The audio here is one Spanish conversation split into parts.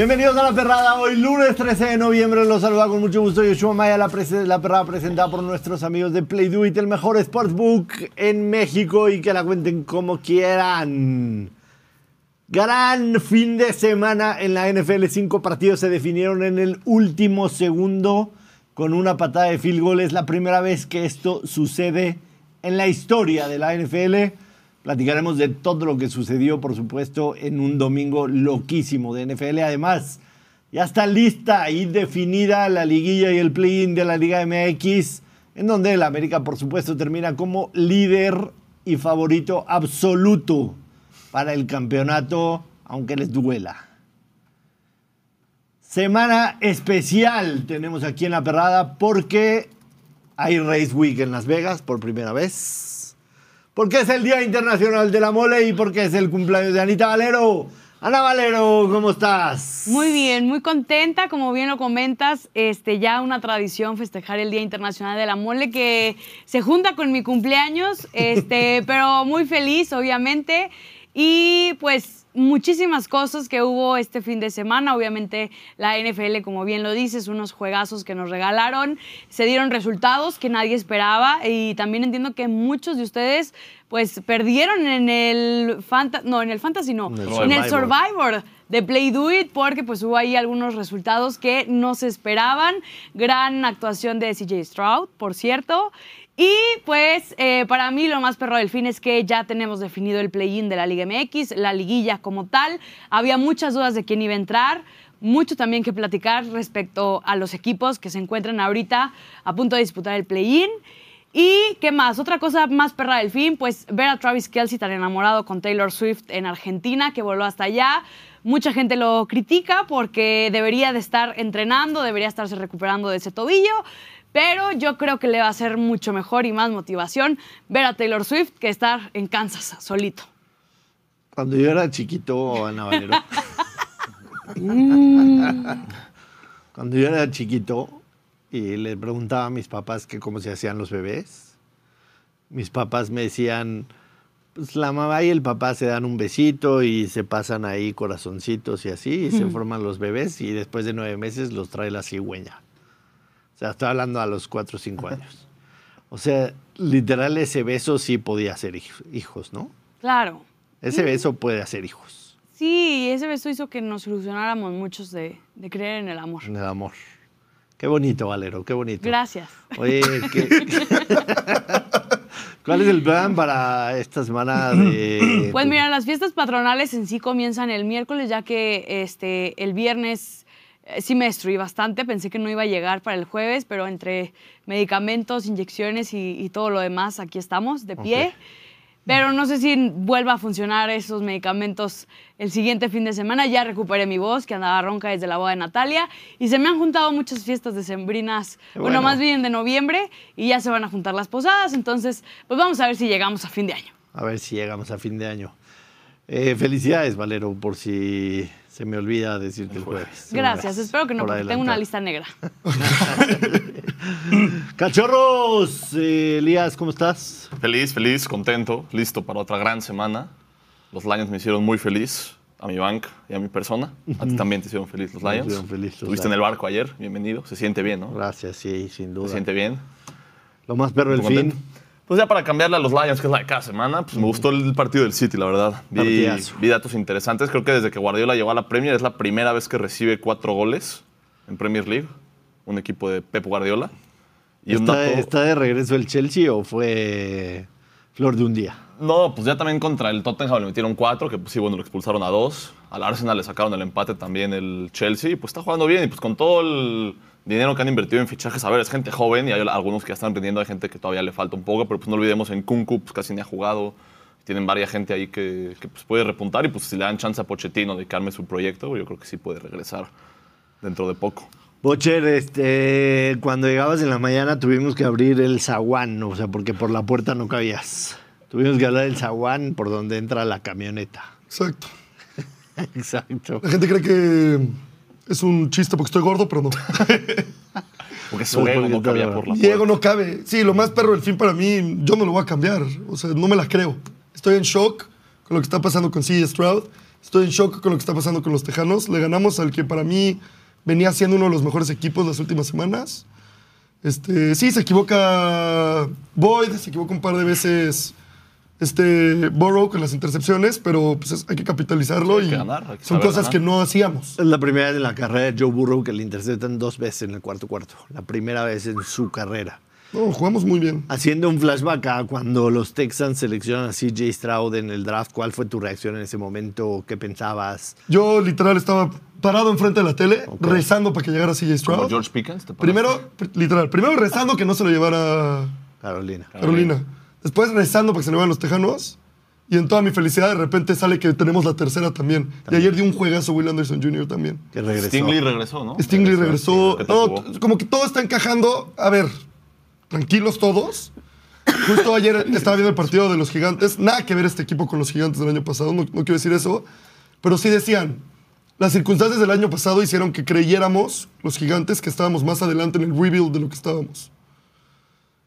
Bienvenidos a La Perrada, hoy lunes 13 de noviembre, los saluda con mucho gusto Yoshua Maya, la, la Perrada presentada por nuestros amigos de Play Do It, el mejor sportsbook en México y que la cuenten como quieran. Gran fin de semana en la NFL, cinco partidos se definieron en el último segundo con una patada de field goal, es la primera vez que esto sucede en la historia de la NFL. Platicaremos de todo lo que sucedió, por supuesto, en un domingo loquísimo de NFL. Además, ya está lista y definida la liguilla y el play-in de la Liga MX, en donde el América, por supuesto, termina como líder y favorito absoluto para el campeonato, aunque les duela. Semana especial tenemos aquí en La Perrada porque hay Race Week en Las Vegas por primera vez. Porque es el Día Internacional de la Mole y porque es el cumpleaños de Anita Valero. Ana Valero, ¿cómo estás? Muy bien, muy contenta, como bien lo comentas, este ya una tradición festejar el Día Internacional de la Mole que se junta con mi cumpleaños, este, pero muy feliz obviamente y pues muchísimas cosas que hubo este fin de semana, obviamente la NFL como bien lo dices, unos juegazos que nos regalaron, se dieron resultados que nadie esperaba y también entiendo que muchos de ustedes pues perdieron en el Fanta no, en el Fantasy no, En el en el Survivor. Survivor de Play Do It porque pues hubo ahí algunos resultados que no se esperaban. Gran actuación de CJ Stroud, por cierto. Y pues eh, para mí lo más perro del fin es que ya tenemos definido el play-in de la Liga MX, la liguilla como tal. Había muchas dudas de quién iba a entrar. Mucho también que platicar respecto a los equipos que se encuentran ahorita a punto de disputar el play-in. ¿Y qué más? Otra cosa más perra del fin, pues ver a Travis Kelsey tan enamorado con Taylor Swift en Argentina, que voló hasta allá. Mucha gente lo critica porque debería de estar entrenando, debería estarse recuperando de ese tobillo, pero yo creo que le va a ser mucho mejor y más motivación ver a Taylor Swift que estar en Kansas solito. Cuando yo era chiquito, Ana Valero. Cuando yo era chiquito y le preguntaba a mis papás que cómo se hacían los bebés, mis papás me decían, pues la mamá y el papá se dan un besito y se pasan ahí corazoncitos y así, y se forman los bebés y después de nueve meses los trae la cigüeña. O sea, estoy hablando a los cuatro o cinco años. O sea, literal ese beso sí podía hacer hij- hijos, ¿no? Claro. Ese beso puede hacer hijos Sí, ese beso hizo que nos ilusionáramos muchos de, de creer en el amor. en el amor. Qué bonito, Valero, qué bonito. Gracias. Oye, ¿qué- ¿cuál es el plan para esta semana de... Pues mira, las fiestas patronales en sí comienzan el miércoles, ya que este, el viernes sí me destruí bastante. Pensé que no iba a llegar para el jueves, pero entre medicamentos, inyecciones y, y todo lo demás, aquí estamos, de pie. Pero no sé si vuelva a funcionar esos medicamentos el siguiente fin de semana. Ya recuperé mi voz, que andaba ronca desde la boda de Natalia. Y se me han juntado muchas fiestas decembrinas, bueno, bueno. más bien de noviembre, y ya se van a juntar las posadas. Entonces, pues vamos a ver si llegamos a fin de año. A ver si llegamos a fin de año. Eh, felicidades, Valero, por si se me olvida decirte el jueves. Gracias, espero que no, Por porque tengo una lista negra. Cachorros, eh, Elías, ¿cómo estás? Feliz, feliz, contento, listo para otra gran semana. Los Lions me hicieron muy feliz, a mi bank y a mi persona. A ti también te hicieron feliz los Me Lions. hicieron feliz los Estuviste en el barco ayer, bienvenido. Se siente bien, ¿no? Gracias, sí, sin duda. Se siente bien. Lo más perro del Muy fin. contento. Pues ya para cambiarle a los Lions, que es la de cada semana, pues me gustó el partido del City, la verdad. Vi, Partidazo. vi datos interesantes. Creo que desde que Guardiola llegó a la Premier es la primera vez que recibe cuatro goles en Premier League. Un equipo de Pep Guardiola. Y un ¿Está, dato- está de regreso el Chelsea o fue flor de un día? No, pues ya también contra el Tottenham le metieron cuatro, que pues sí, bueno, lo expulsaron a dos. Al Arsenal le sacaron el empate también el Chelsea, y pues está jugando bien. Y pues con todo el dinero que han invertido en fichajes, a ver, es gente joven y hay algunos que ya están aprendiendo, hay gente que todavía le falta un poco, pero pues no olvidemos en Kunku, pues casi ni ha jugado. Tienen varias gente ahí que, que, pues, puede repuntar y pues si le dan chance a Pochettino de que arme su proyecto, yo creo que sí puede regresar dentro de poco. Bocher, este, cuando llegabas en la mañana tuvimos que abrir el zaguán, o sea, porque por la puerta no cabías. Tuvimos que hablar del zaguán por donde entra la camioneta. Exacto. Exacto. La gente cree que es un chiste porque estoy gordo, pero no. Porque su ego no cabía por la Mi ego no cabe. Sí, lo más perro del fin para mí, yo no lo voy a cambiar. O sea, no me la creo. Estoy en shock con lo que está pasando con CJ Stroud. Estoy en shock con lo que está pasando con los Tejanos. Le ganamos al que para mí venía siendo uno de los mejores equipos las últimas semanas. Este, sí, se equivoca Boyd, se equivoca un par de veces este Burrow con las intercepciones, pero pues es- hay que capitalizarlo Hay y que ganar, hay que son cosas ganar. que no hacíamos. Es la primera vez en la carrera de Joe Burrow que le interceptan dos veces en el cuarto cuarto. La primera vez en su carrera. No, jugamos muy bien. Haciendo un flashback a cuando los Texans seleccionan a CJ Stroud en el draft, ¿cuál fue tu reacción en ese momento? ¿Qué pensabas? Yo literal estaba parado enfrente de la tele, rezando para que llegara CJ Como Stroud. George Pickens, ¿te? Primero, pr- literal, primero rezando que no se lo llevara Carolina. Carolina. Después rezando para que se llevaran los Tejanos. Y en toda mi felicidad, de repente sale que tenemos la tercera también. Y ayer dio un juegazo Will Anderson Jr. también. Que regresó. Stingley regresó, ¿no? Stingley regresó. ¿Qué tal No, como que todo está encajando. A ver, tranquilos todos. Justo ayer estaba viendo el partido de los gigantes. Nada que ver este equipo con los gigantes del año pasado, no, no quiero decir eso. Pero sí decían, las circunstancias del año pasado hicieron que creyéramos, los gigantes, que estábamos más adelante en el rebuild de lo que estábamos.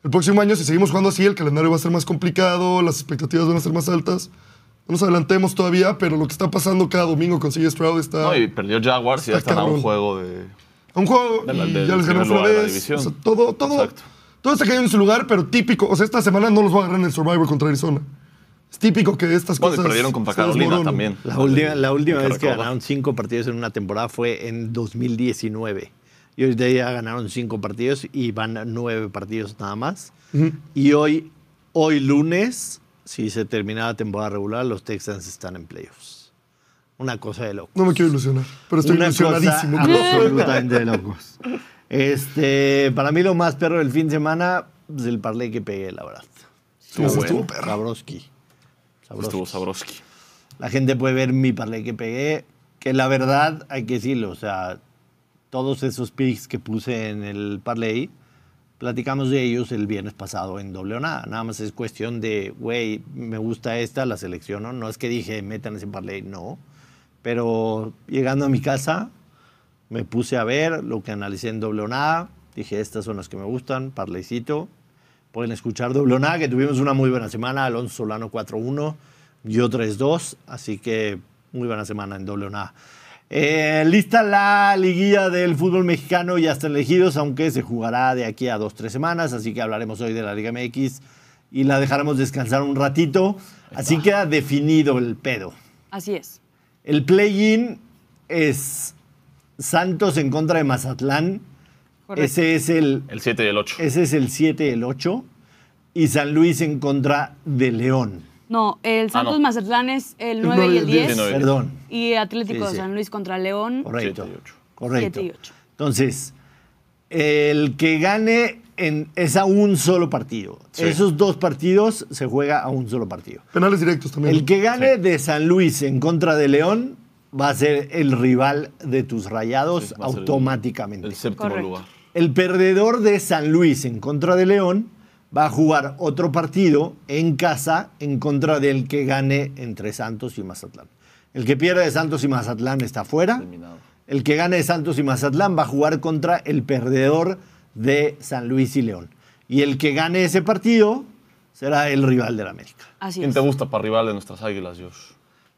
El próximo año, si seguimos jugando así, el calendario va a ser más complicado, las expectativas van a ser más altas. No nos adelantemos todavía, pero lo que está pasando cada domingo con CJ Stroud está... No, y perdió Jaguars y ya Está están a un juego de... a un juego De la- y ya les ganamos una la vez. O sea, todo, todo, Exacto. todo está cayendo en su lugar, pero típico. O sea, esta semana no los va a agarrar en el Survivor contra Arizona. Es típico que estas Bueno, y cosas. perdieron contra Carolina también. La última, la última vez que ganaron cinco partidos en una temporada fue en 2019. Y ahorita ya ganaron cinco partidos y van a nueve partidos nada más. Y hoy, hoy lunes, si se termina la temporada regular, los Texans están en playoffs. Una cosa de loco. No me quiero ilusionar, pero estoy Una ilusionadísimo. cosa absolutamente de locos. Este, para mí lo más perro del fin de semana es el parlay que pegué, la verdad. Estuvo estuvo bueno. perro. Sabroski. Sabroski. Estuvo Sabrowski. La gente puede ver mi parlay que pegué, que la verdad hay que decirlo, o sea, todos esos picks que puse en el parlay, platicamos de ellos el viernes pasado en doble o nada. Nada más es cuestión de, güey, me gusta esta, la selecciono. No es que dije, metan ese parlay, no. Pero llegando a mi casa, me puse a ver lo que analicé en doble o nada. Dije, estas son las que me gustan, parlaycito. Pueden escuchar doble o nada, que tuvimos una muy buena semana. Alonso Solano 4-1, yo 3-2. Así que muy buena semana en doble o nada. Eh, lista la liguilla del fútbol mexicano, ya están elegidos, aunque se jugará de aquí a dos, tres semanas. Así que hablaremos hoy de la Liga MX y la dejaremos descansar un ratito. Así queda definido el pedo. Así es. El play-in es Santos en contra de Mazatlán. Correcto. Ese es el, El 7 y el 8. ese es el 7 y el 8. Y San Luis en contra de León. No, el Santos no. Mazatlán es el El 9 nueve y el 10. Sí, nueve. Perdón. Y Atlético Sí, de. San Luis contra León. Correcto. Siete y ocho. Correcto. Y. Entonces, el que gane en, es a un solo partido. Sí. Esos dos partidos se juega a un solo partido. Penales directos también. El que gane de San Luis en contra de León va a ser el rival de tus rayados Sí, el- automáticamente. El séptimo Correcto. lugar. El perdedor de San Luis en contra de León va a jugar otro partido en casa en contra del que gane entre Santos y Mazatlán. El que pierde de Santos y Mazatlán está fuera. Eliminado. El que gane de Santos y Mazatlán va a jugar contra el perdedor de San Luis y León. Y el que gane ese partido será el rival de la América. Así ¿Quién es. te gusta para rival de nuestras águilas, Josh?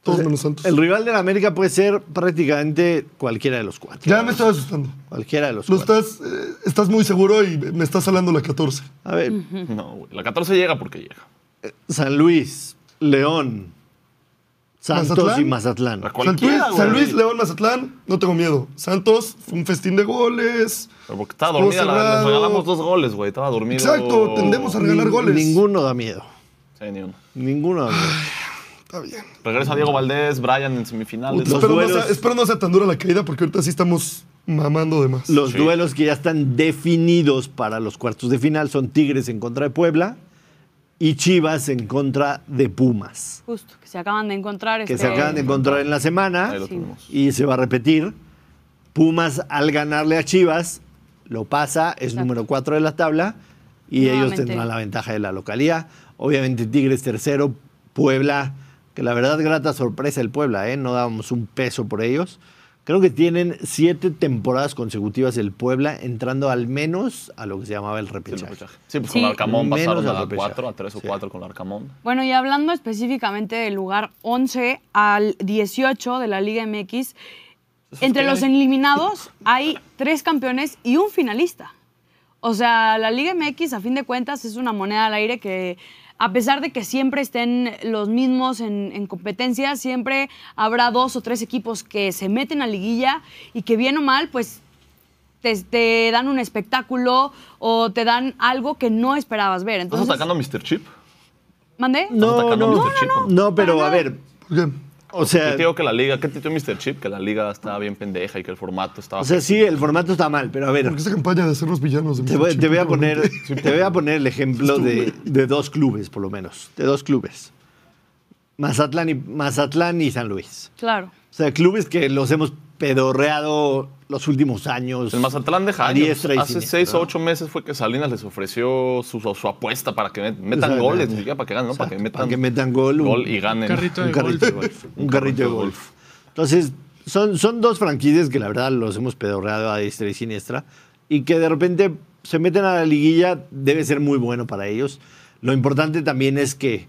Todos menos Santos. El rival de la América puede ser prácticamente cualquiera de los cuatro. Ya me estaba asustando. Cualquiera de los Lo cuatro. estás, eh, estás muy seguro y me estás hablando la 14. A ver, No, güey. La 14 llega porque llega. San Luis, León, Santos ¿Mazatlán? y Mazatlán. A San Luis, cualquiera, güey. San Luis, León, Mazatlán, no tengo miedo. Santos, fue un festín de goles. Pero porque estaba dormida, la- cerrado. les regalamos dos goles, güey. Estaba dormido. Exacto, tendemos a regalar Nin- goles. Ninguno da miedo. Sí, ni uno. Ninguno da miedo. Está bien. Regresa Diego Valdés, Brian en semifinales. Espero, no duelos- sea, espero no sea tan dura la caída porque ahorita sí estamos mamando de más. Los Sí. duelos que ya están definidos para los cuartos de final son Tigres en contra de Puebla y Chivas en contra de Pumas, Justo, que se acaban de encontrar. que este- se acaban de encontrar en la semana Sí. y se va a repetir. Pumas al ganarle a Chivas lo pasa, es Exacto. número 4 de la tabla y ellos tendrán la ventaja de la localía. Obviamente Tigres tercero, Puebla, que la verdad grata sorpresa el Puebla, ¿eh? no dábamos un peso por ellos. Creo que tienen siete temporadas consecutivas el Puebla entrando al menos a lo que se llamaba el Sí, repechaje. Sí, pues Sí. con Arcamón Menos pasaron a repechaje. 4, a 3 o Sí. 4 con Arcamón. Bueno, y hablando específicamente del lugar 11 al 18 de la Liga MX, entre los hay? eliminados hay tres campeones y un finalista. O sea, la Liga MX, a fin de cuentas, es una moneda al aire que, a pesar de que siempre estén los mismos en, en competencia, siempre habrá dos o tres equipos que se meten a liguilla y que bien o mal, pues te, te dan un espectáculo o te dan algo que no esperabas ver. ¿Estás atacando a Mr. Chip? ¿Mandé? No, no, a Mr. Chip, no, ¿no? no, pero a ver, O Yo sea, te digo que la liga, ¿qué te dijo Mr. Chip? Que la liga estaba bien pendeja y que el formato estaba... o sea, sí, el formato está mal, pero a ver, Porque esa campaña de ser los villanos de te Mr. voy, Chip, te voy a poner, te voy a poner el ejemplo de, de dos clubes, por lo menos, de dos clubes. Mazatlán y, Mazatlán y San Luis. Claro. O sea, clubes que los hemos pedorreado los últimos años. El Mazatlán deja a años. Hace 6 o. 8 meses fue que Salinas les ofreció su, su apuesta para que met- metan Exacto. goles, ni siquiera para que ganen, ¿no? Para que metan, para que metan gol, un- gol y ganen. Un carrito un de carrito de golf. golf. Un carrito de golf. Entonces, son, son dos franquicias que la verdad los hemos pedorreado a diestra y siniestra y que de repente se meten a la liguilla, debe ser muy bueno para ellos. Lo importante también es que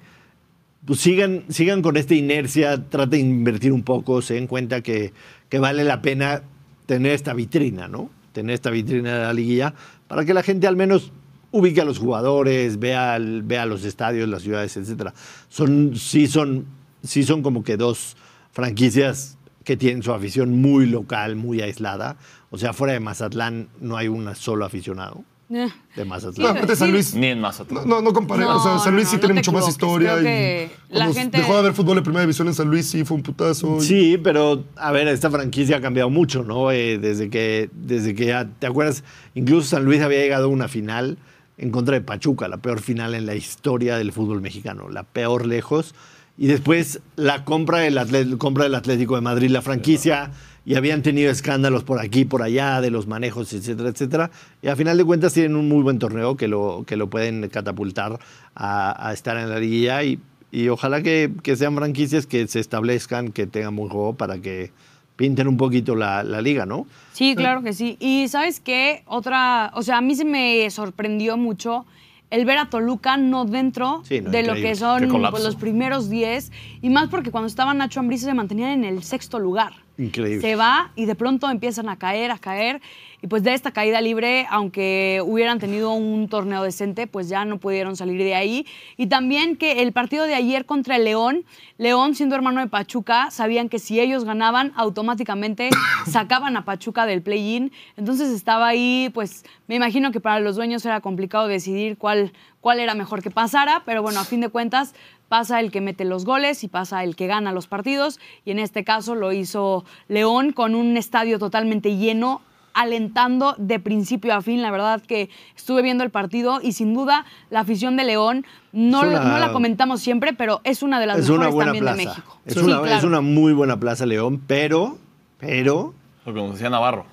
pues, sigan, sigan con esta inercia, traten de invertir un poco, se den cuenta que, que vale la pena tener esta vitrina, ¿no? Tener esta vitrina de la liguilla para que la gente al menos ubique a los jugadores, vea, vea los estadios, las ciudades, etcétera. Son, sí, son, sí son como que dos franquicias que tienen su afición muy local, muy aislada. O sea, fuera de Mazatlán no hay un solo aficionado Eh. de No, Mazatlán. San Sí. Luis. Ni en No, Mazatlán. no, no comparé. No, o sea, San Luis no, sí no tiene mucho más historia. Y la gente- Dejó de haber fútbol en primera división en San Luis, sí fue un putazo. y- Sí, pero a ver, esta franquicia ha cambiado mucho, ¿no? Eh, desde que, desde que ya, ¿te acuerdas? Incluso San Luis había llegado a una final en contra de Pachuca, la peor final en la historia del fútbol mexicano, la peor lejos. Y después la compra del, Atlet- compra del Atlético de Madrid, la franquicia, y habían tenido escándalos por aquí, por allá, de los manejos, etcétera, etcétera. Y a final de cuentas tienen un muy buen torneo que lo, que lo pueden catapultar a, a estar en la liguilla y, y ojalá que, que sean franquicias que se establezcan, que tengan buen juego para que pinten un poquito la, la liga, ¿no? Sí, claro que sí. Y sabes qué, otra, o sea, a mí se me sorprendió mucho el ver a Toluca no dentro Sí, no, de lo que son pues, los primeros 10 y más porque cuando estaba Nacho Ambriz se mantenían en el sexto lugar. Increíble. Se va y de pronto empiezan a caer, a caer. Y pues de esta caída libre, aunque hubieran tenido un torneo decente, pues ya no pudieron salir de ahí. Y también que el partido de ayer contra el León, León siendo hermano de Pachuca, sabían que si ellos ganaban, automáticamente sacaban a Pachuca del play-in. Entonces estaba ahí, pues me imagino que para los dueños era complicado decidir cuál, cuál era mejor que pasara, pero bueno, a fin de cuentas pasa el que mete los goles y pasa el que gana los partidos. Y en este caso lo hizo León con un estadio totalmente lleno, alentando de principio a fin. La verdad que estuve viendo el partido y sin duda la afición de León, no, una- no la comentamos siempre, pero es una de las Es una mejores buena también plaza. de México. Es, Sí, una, claro. es una muy buena plaza León, pero, pero, Lo que nos decía Navarro.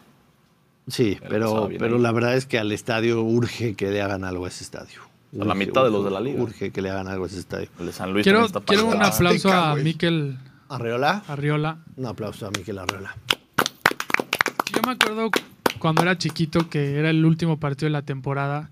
sí, Pero pero, pero la verdad es que al estadio urge que le hagan algo a ese estadio. A la Urge, mitad de los de la liga. Urge que le hagan algo a ese estadio. El de San Luis Quiero, quiero un aplauso a. Miquel ¿Arreola? Arriola. Un aplauso a Miquel Arreola. Yo me acuerdo cuando era chiquito que era el último partido de la temporada.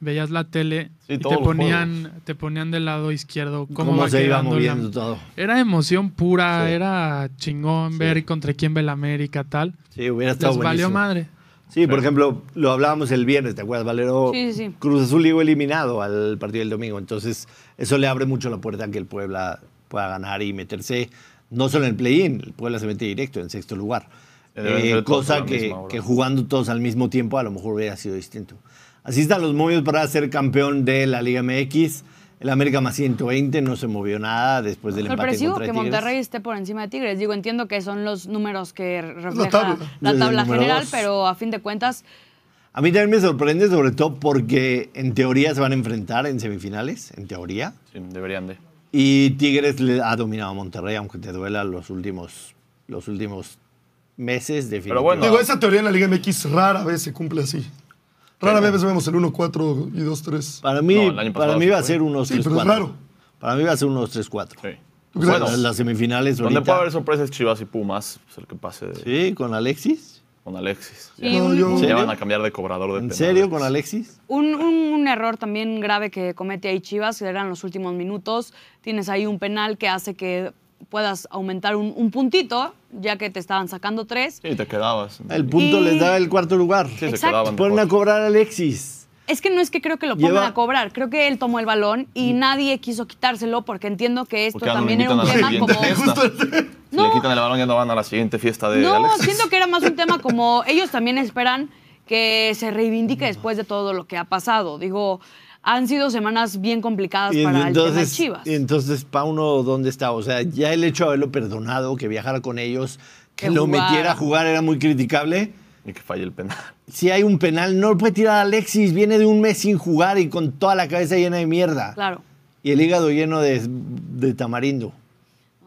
Veías la tele Sí, y te ponían, te ponían del lado izquierdo cómo, ¿Cómo, va se iba la- moviendo todo? Era emoción pura, Sí. era chingón Sí. ver contra quién ve la América, tal. Sí, hubiera estado Les valió buenísimo. madre. Sí, por ejemplo, lo hablábamos el viernes, ¿te acuerdas, Valero? Sí, sí, sí. Cruz Azul llegó eliminado al partido del domingo, entonces eso le abre mucho la puerta a que el Puebla pueda ganar y meterse no solo en el play-in, el Puebla se mete directo en sexto lugar. Eh, Eh, cosa que, misma hora. que jugando todos al mismo tiempo a lo mejor hubiera sido distinto. Así están los movios para ser campeón de la Liga MX. El América más 120 no se movió nada después del empate Sorpresivo contra que Tigres. Monterrey esté por encima de Tigres. Digo, entiendo que son los números que refleja tabla. la tabla general, dos. pero a fin de cuentas, A mí también me sorprende, sobre todo porque en teoría se van a enfrentar en semifinales, en teoría. Sí, deberían de. Y Tigres le ha dominado a Monterrey, aunque te duela los últimos, los últimos meses, definitivamente. bueno, Digo, esa teoría en la Liga MX rara vez se cumple así. Rara vez vemos el 1-4 y 2-3. Para mí, No, para mí sí va a ser unos Sí, 3-4. pero es raro. Para mí va a ser unos 3-4. Sí. Bueno, Las- las semifinales Donde ahorita. puede haber sorpresas Chivas y Pumas, pues el que pase de- Sí, con Alexis. con Alexis. Sí, No, yo- Se van a cambiar de cobrador de ¿En penales. serio con Alexis? un- un- un error también grave que comete ahí Chivas, que eran los últimos minutos. Tienes ahí un penal que hace que puedas aumentar un, un puntito, ya que te estaban sacando tres. Sí, te quedabas. El punto Y- les da el cuarto lugar. Sí, se Exacto. quedaban Ponen a cobrar a Alexis. Es que no es que creo que lo pongan Lleva- a cobrar, creo que él tomó el balón y nadie quiso quitárselo porque entiendo que esto Porque ya no lo también era un invitan a la tema siguiente como... fiesta. Si No. le quitan el balón ya no van a la siguiente fiesta de No, Alexis. siento que era más un tema como ellos también esperan que se reivindique después de todo lo que ha pasado. Digo, han sido semanas bien complicadas Y para el tema de entonces, Chivas. y entonces Pauno, ¿dónde está? O sea, ya el hecho de haberlo perdonado, que viajara con ellos, que Que lo metiera a jugar era muy criticable. Y que falle el penal. Si hay un penal, no lo puede tirar a Alexis. Viene de un mes sin jugar y con toda la cabeza llena de mierda. Claro. Y el hígado lleno de, de tamarindo.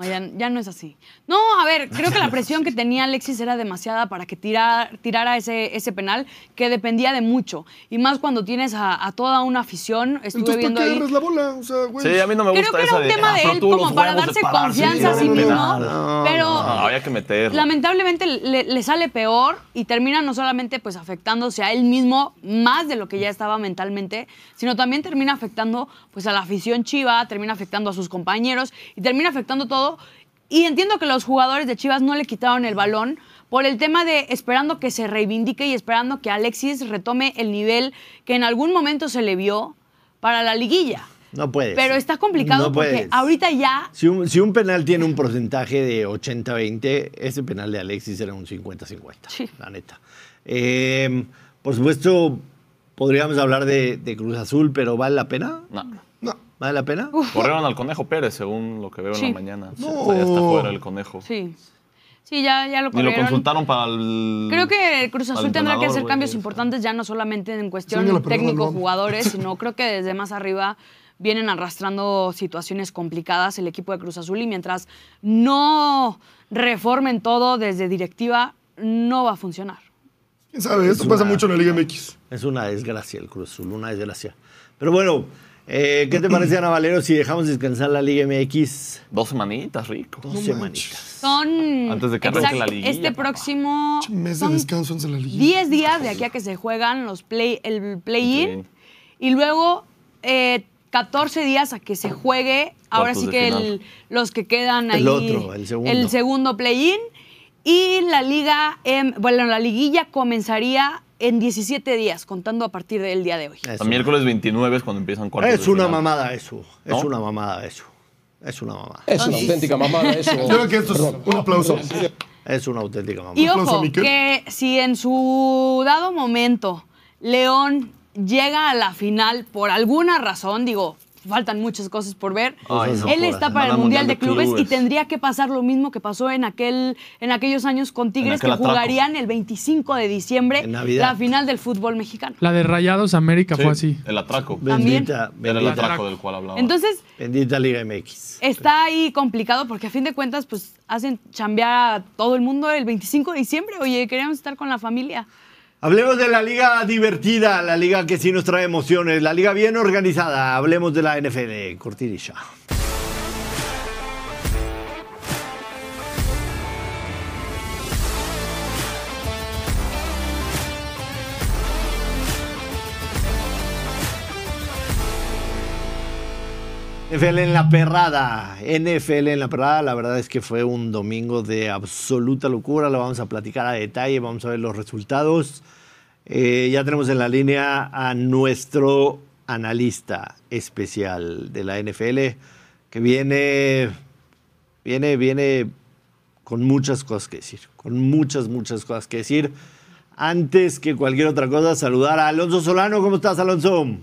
No, ya, ya no es así. No, a ver, creo que la presión que tenía Alexis era demasiada para que tirara, tirara ese, ese penal, que dependía de mucho. Y más cuando tienes a, a toda una afición. Estuve Entonces, ¿para viendo qué ahí. agarras la bola? O sea, güey. Sí, a mí no me Creo gusta que esa era un de, tema ah, de pero él como para darse confianza a sí no, no, mismo. no, no, pero No, había que meterlo. lamentablemente le, le sale peor y termina no solamente pues afectándose a él mismo más de lo que ya estaba mentalmente, sino también termina afectando pues a la afición chiva, termina afectando a sus compañeros y termina afectando todo. Y entiendo que los jugadores de Chivas no le quitaron el balón por el tema de esperando que se reivindique y esperando que Alexis retome el nivel que en algún momento se le vio para la liguilla. No puedes. Pero está complicado No porque puedes. ahorita ya Si un, si un penal tiene un porcentaje de 80-20, ese penal de Alexis era un 50-50, Sí. la neta. Eh, por supuesto, podríamos hablar de, de Cruz Azul, pero ¿vale la pena? No. ¿Vale la pena? Corrieron al Conejo Pérez, según lo que veo en la mañana. No. O sea, ya está fuera el Conejo. sí. Sí, ya, ya lo Ni lo corrieron. consultaron para el... Creo que Cruz Azul tendrá que hacer cambios importantes ya no solamente en cuestión Sí, técnico-jugadores, sino creo que desde más arriba vienen arrastrando situaciones complicadas el equipo de Cruz Azul y mientras no reformen todo desde directiva, no va a funcionar. ¿Quién sabe? Esto pasa una- mucho en la Liga MX. Es una desgracia el Cruz Azul, una desgracia. Pero bueno, eh, ¿qué te parece, Ana Valero, si dejamos descansar la Liga MX Dos semanitas, rico. dos No semanitas? Son Antes de que arranque la liguilla, este papá. próximo Mes de descanso antes de la Liga. 10 días de aquí a que se juegan los play, el play-in y luego eh, 14 días a que se juegue, ahora Cuartos sí que el- los que quedan ahí. El otro, el segundo. segundo play-in y la liga, em, bueno, la liguilla comenzaría en 17 días, contando a partir del día de hoy. Es Hasta miércoles 29 es cuando empiezan cuartos Es de una mamada eso. Es ¿No? una mamada eso. Es una mamada. Es una auténtica mamada eso. Yo creo que esto es un aplauso. Es una auténtica mamada. Y ojo, Miquel. que si en su dado momento León llega a la final por alguna razón, digo, faltan muchas cosas por ver, Ay, no él está para el Mundial de Clubes, y tendría que pasar lo mismo que pasó en, aquel, en aquellos años con Tigres, que jugarían el 25 de diciembre la final del fútbol mexicano. La de Rayados América Sí, fue así. El atraco. También. Bendita, Era el atraco del cual hablaba. Entonces, bendita Liga MX. está ahí complicado porque a fin de cuentas, pues hacen chambear a todo el mundo el 25 de diciembre. Oye, queremos estar con la familia. Hablemos de la liga divertida, la liga que sí nos trae emociones, la liga bien organizada. Hablemos de la NFL, cortinilla. NFL en la perrada, NFL en la perrada, la verdad es que fue un domingo de absoluta locura, lo vamos a platicar a detalle, vamos a ver los resultados. Eh, ya tenemos en la línea a nuestro analista especial de la NFL, que viene, viene, viene con muchas cosas que decir, con muchas, muchas cosas que decir. Antes que cualquier otra cosa, saludar a Alonso Solano. ¿Cómo estás, Alonso?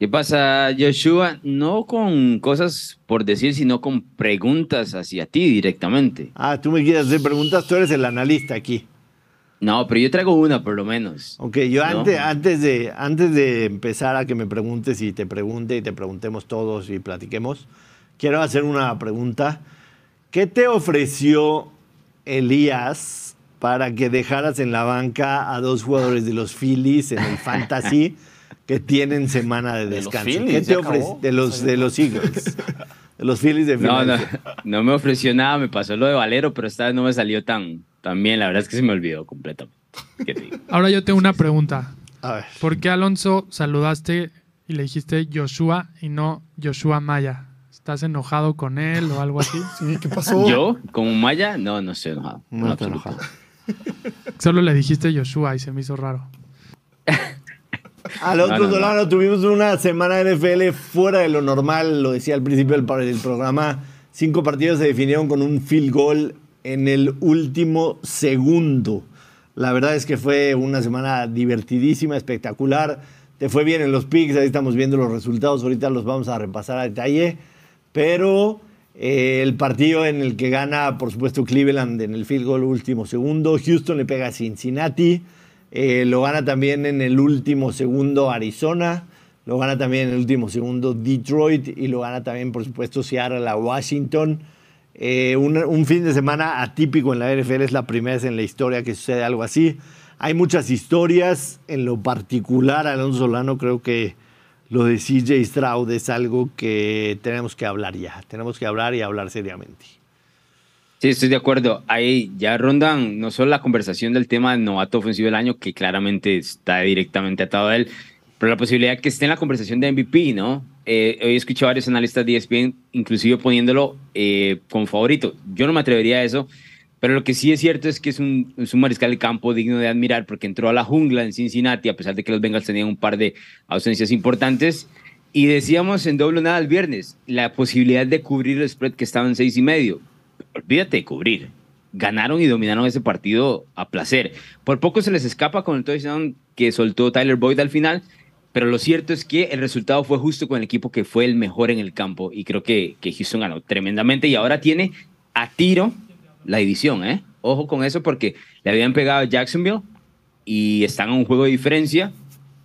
¿Qué pasa, Joshua? No con cosas por decir, sino con preguntas hacia ti directamente. Ah, tú me quieres hacer preguntas, tú eres el analista aquí. No, pero yo traigo una por lo menos. Ok, yo ¿No? antes, antes, de, antes de empezar a que me preguntes y te pregunte y te preguntemos todos y platiquemos, quiero hacer una pregunta. ¿Qué te ofreció Elías para que dejaras en la banca a dos jugadores de los Phillies en el Fantasy que tienen semana de ¿De los descanso? Phillies? ¿Qué te ¿Ya ofrece de los de los Eagles? de los Phillies de No, no, no me ofreció nada, me pasó lo de Valero, pero esta vez no me salió tan, tan bien. La verdad es que se me olvidó completamente. ¿Qué te digo? Ahora yo tengo una pregunta. A ver. ¿Por qué Alonso saludaste y le dijiste Joshua y no Joshua Maya? ¿Estás enojado con él o algo así? Sí, ¿qué pasó? ¿Yo? ¿Como Maya? No, no estoy enojado. No está absoluto. enojado. Solo le dijiste Joshua y se me hizo raro. Al otro No, no, no. Solano, tuvimos una semana de NFL fuera de lo normal, lo decía al principio del programa. Cinco partidos se definieron con un field goal en el último segundo. La verdad es que fue una semana divertidísima, espectacular. Te fue bien en los picks, ahí estamos viendo los resultados, ahorita los vamos a repasar a detalle. Pero eh, el partido en el que gana, por supuesto, Cleveland en el field goal último segundo, Houston le pega a Cincinnati. Eh, lo gana también en el último segundo Arizona, lo gana también en el último segundo Detroit y lo gana también, por supuesto, Seattle a Washington. Eh, un, un fin de semana atípico en la NFL, es la primera vez en la historia que sucede algo así. Hay muchas historias, en lo particular, Alonso Solano, creo que lo de CJ Stroud es algo que tenemos que hablar ya, tenemos que hablar y hablar seriamente. Sí, estoy de acuerdo. Ahí ya rondan no solo la conversación del tema del novato ofensivo del año, que claramente está directamente atado a él, pero la posibilidad que esté en la conversación de MVP, ¿no? Eh, hoy escuché a varios analistas de ESPN, inclusive poniéndolo eh, como favorito. Yo no me atrevería a eso, pero lo que sí es cierto es que es un, es un mariscal de campo digno de admirar porque entró a la jungla en Cincinnati, a pesar de que los Bengals tenían un par de ausencias importantes. Y decíamos en doble nada el viernes, la posibilidad de cubrir el spread que estaba en seis y medio. Olvídate de cubrir. Ganaron y dominaron ese partido a placer. Por poco se les escapa con el touchdown que soltó Tyler Boyd al final, pero lo cierto es que el resultado fue justo con el equipo que fue el mejor en el campo y creo que, que Houston ganó tremendamente y ahora tiene a tiro la división, ¿eh? Ojo con eso porque le habían pegado a Jacksonville y están a un juego de diferencia.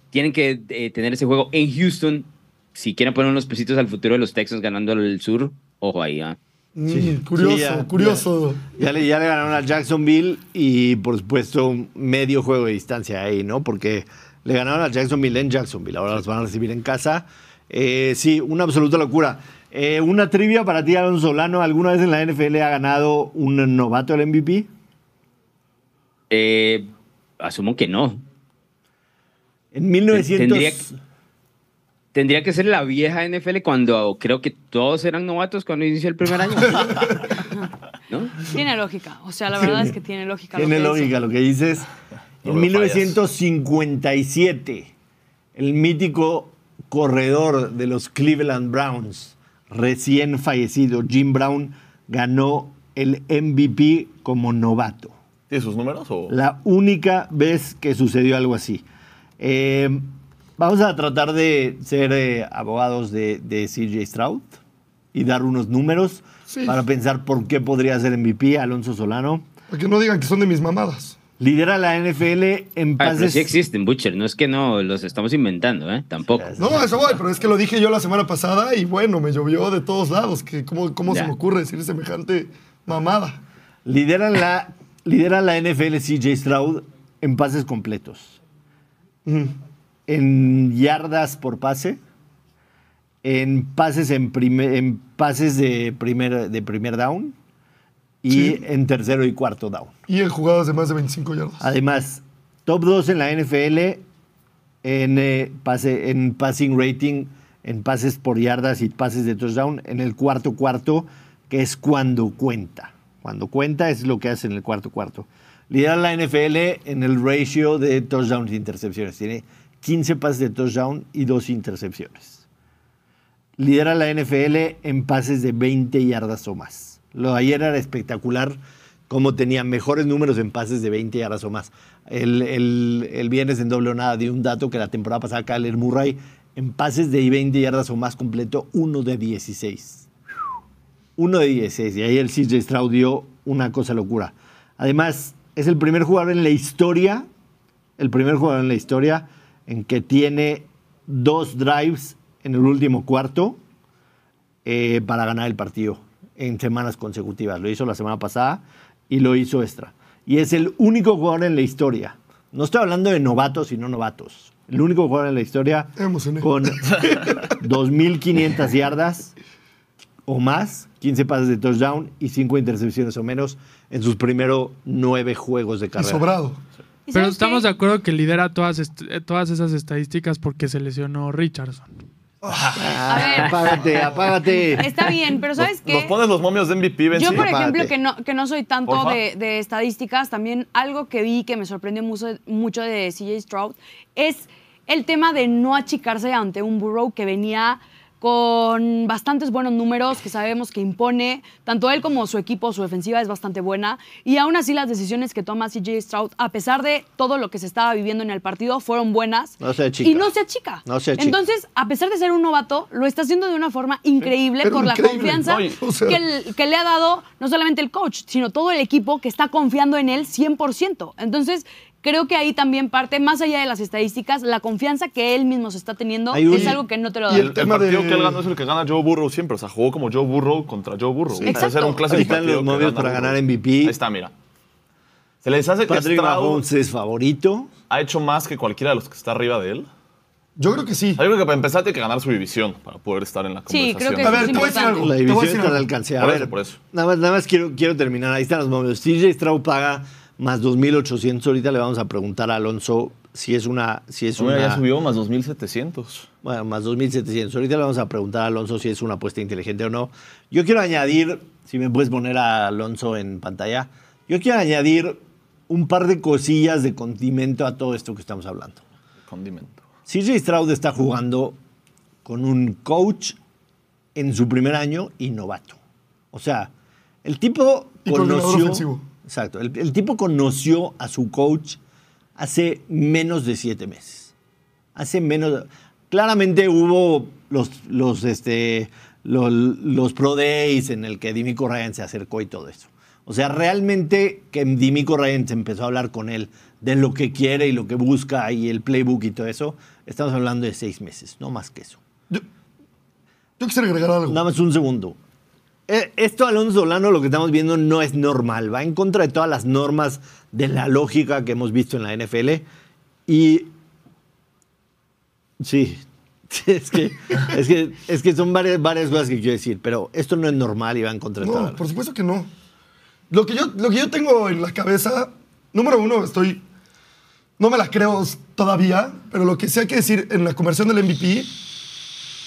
Tienen que eh, tener ese juego en Houston. Si quieren poner unos pesitos al futuro de los Texans ganando el sur, ojo ahí, ¿ah? Sí, curioso, sí, ya, curioso. Ya le, ya le ganaron a Jacksonville y por supuesto medio juego de distancia ahí, ¿no? Porque le ganaron a Jacksonville en Jacksonville, ahora los van a recibir en casa. Eh, sí, una absoluta locura. Eh, una trivia para ti, Alonso Solano. ¿Alguna vez en la NFL ha ganado un novato el MVP? Eh, asumo que no. En 1900... Tendría que- Tendría que ser la vieja NFL cuando creo que todos eran novatos cuando inició el primer año. ¿No? Tiene lógica. O sea, la verdad es que tiene lógica. lo Tiene lógica lo que dices. No En me lo fallas. 1957, el mítico corredor de los Cleveland Browns, recién fallecido Jim Brown, ganó el MVP como novato. ¿Tienes sus números? O? La única vez que sucedió algo así. Eh, vamos a tratar de ser eh, abogados de, de CJ Stroud y dar unos números Sí. para pensar por qué podría ser MVP Alonso Solano. Para que no digan que son de mis mamadas. Lidera la NFL en Ah, pero pases. sí existen, Butcher. No es que no los estamos inventando, ¿eh? Tampoco. No, eso voy, pero es que lo dije yo la semana pasada y bueno, me llovió de todos lados. Que ¿Cómo, cómo se me ocurre decir semejante mamada? Lidera la, lidera la NFL CJ Stroud en pases completos. Mm. En yardas por pase. En pases, en prime- en pases de, primer, de primer down. Y Sí. en tercero y cuarto down. Y en jugadas de más de 25 yardas. Además, top 2 en la NFL en, eh, pase, en passing rating, en pases por yardas y pases de touchdown, en el cuarto cuarto, que es cuando cuenta. Cuando cuenta es lo que hace en el cuarto cuarto. Lidera la NFL en el ratio de touchdowns e intercepciones. Tiene 15 pases de touchdown y 2 intercepciones. Lidera la NFL en pases de 20 yardas o más. Lo de ayer era espectacular cómo tenía mejores números en pases de 20 yardas o más. El, el, el viernes en doble o nada dio un dato que la temporada pasada Kyler Murray en pases de 20 yardas o más completo, uno de 16. Uno de 16. Y ahí el CJ Stroud dio una cosa locura. Además, es el primer jugador en la historia, el primer jugador en la historia en que tiene dos drives en el último cuarto eh, para ganar el partido en semanas consecutivas. Lo hizo la semana pasada y lo hizo extra. Y es el único jugador en la historia. No estoy hablando de novatos y no novatos. El único jugador en la historia emocioné. con 2.500 yardas, o más, 15 pases de touchdown y 5 intercepciones o menos en sus primeros 9 juegos de Y carrera. sobrado. ¿Y Pero estamos qué? de acuerdo que lidera todas, eh, todas esas estadísticas porque se lesionó Richardson. Ah, A ver. apágate, apágate. Está bien, pero ¿sabes qué? nos pones los momios de MVP, Benzi. Yo, por ejemplo, que no, que no soy tanto de, de estadísticas, también algo que vi que me sorprendió mucho, mucho de CJ Stroud es el tema de no achicarse ante un Burrow que venía con bastantes buenos números, que sabemos que impone, tanto él como su equipo, su defensiva es bastante buena, y aún así las decisiones que toma CJ Stroud, a pesar de todo lo que se estaba viviendo en el partido, fueron buenas. No se achica. Y no se achica. No se achica. Entonces, a pesar de ser un novato, lo está haciendo de una forma increíble Pero por increíble. la confianza o sea- que, el- que le ha dado no solamente el coach, sino todo el equipo que está confiando en él 100%. Entonces, creo que ahí también parte, más allá de las estadísticas, la confianza que él mismo se está teniendo es algo que no te lo y da. El, el tema partido de- que él ganó es el que gana Joe Burrow siempre. O sea, jugó como Joe Burrow contra Joe Burrow. Sí. Ese era un Exacto. clásico Ahí están los gana para Burrow. ganar MVP. Ahí está, mira. Se les hace que Patrick Mahomes es favorito. ha hecho más que cualquiera de los que está arriba de él. Yo creo que sí. Yo creo que para empezar tiene que ganar su división para poder estar en la Sí, conversación. creo que A ver, es te voy a decir importante. algo. La división está al alcance. A Por ver, eso, por eso. Nada más, nada más quiero, quiero terminar. Ahí están los momios. CJ Stroud paga más 2.800. Ahorita le vamos a preguntar a Alonso si es una... Si es una ya subió más 2.700. Bueno, más 2.700. Ahorita le vamos a preguntar a Alonso si es una apuesta inteligente o no. Yo quiero añadir, si me puedes poner a Alonso en pantalla, yo quiero añadir un par de cosillas de condimento a todo esto que estamos hablando. Condimento. CJ Stroud está jugando con un coach en su primer año y novato. O sea, el tipo Y conoció. Exacto. El, el tipo conoció a su coach hace menos de siete meses. Hace menos. Claramente hubo los, los, este, los, los Pro Days en el que Dimico Ryan se acercó y todo eso. O sea, realmente que Dimico Ryan se empezó a hablar con él de lo que quiere y lo que busca y el playbook y todo eso, estamos hablando de seis meses, no más que eso. Yo, yo quisiera agregar algo. Nada más un segundo. Eh, Esto, Alonso Solano, lo que estamos viendo no es normal. Va en contra de todas las normas de la lógica que hemos visto en la NFL. Y. Sí. Es que, es que, es que son varias, varias cosas que quiero decir, pero esto no es normal y va en contra de todas No, las por supuesto que no. Lo que, yo, lo que yo tengo en la cabeza, número uno, estoy. No me la creo todavía, pero lo que sí hay que decir en la conversión del MVP,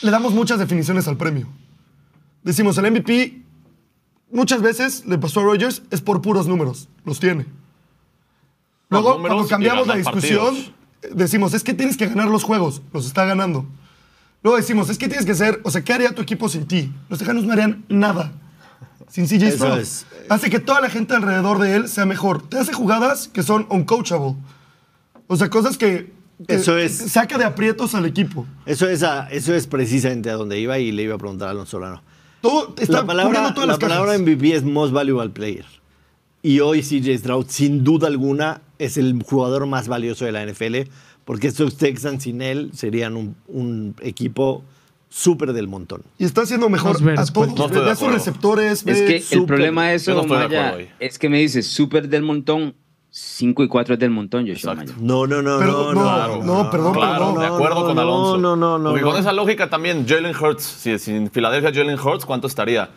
le damos muchas definiciones al premio. Decimos, el MVP muchas veces le pasó a Rogers, es por puros números, los tiene. Luego, cuando cambiamos la discusión, partidos. decimos, es que tienes que ganar los juegos, los está ganando. Luego decimos, es que tienes que ser, o sea, ¿qué haría tu equipo sin ti? Los Tejanos no harían nada sin CJ Eso Stroud. es. Hace que toda la gente alrededor de él sea mejor. Te hace jugadas que son uncoachable. O sea, cosas que, que Eso es. saca de aprietos al equipo. Eso es, a- eso es precisamente a donde iba y le iba a preguntar a Alonso Solano. Todo está la palabra, todas la las palabra. MVP es Most Valuable Player. Y hoy CJ Stroud, sin duda alguna, es el jugador más valioso de la NFL, porque estos Texans sin él serían un, un equipo súper del montón. Y está haciendo mejor veres, a todos. pues. No de sus receptores. Es que el problema de eso, no de es que me dices súper del montón, 5 y 4 es del montón, Joshua. Maya. No, no, no, Pero no, no, no. no, perdón, Claro, no. de acuerdo no, con no, Alonso. no, no, no, Porque no. con esa lógica también, Jalen Hurts, si, si en Filadelfia Jalen Hurts, ¿cuánto estaría?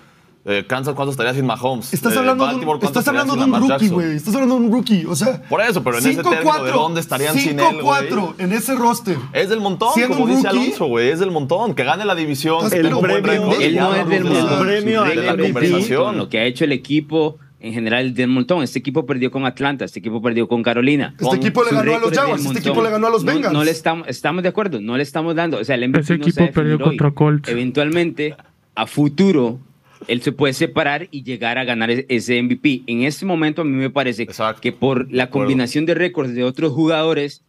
Eh, Kansas, ¿cuánto estaría sin Mahomes? Estás Eh, hablando, de un, Baltimore, ¿cuánto estás hablando de un rookie, güey. Estás hablando de un rookie. O sea. Por eso, pero en ese término, ¿de dónde estarían sin él, güey? 5-4 en ese roster. Es del montón, Siendo como dice rookie. Alonso, güey. Es del montón. Que gane la división. El premio- Él no es del montón. premio del conversación. Lo que ha hecho el equipo en general del montón. Este equipo perdió con Atlanta, este equipo perdió con Carolina. Este equipo le ganó a los Jaguars, este montón. equipo le ganó a los No- Bengals. No, le estamos, estamos de acuerdo, no le estamos dando. O sea, el MVP Ese no equipo perdió hoy. contra Colts. Eventualmente, a futuro, él se puede separar y llegar a ganar ese MVP. En este momento, a mí me parece Exacto. que por la combinación de récords de otros jugadores,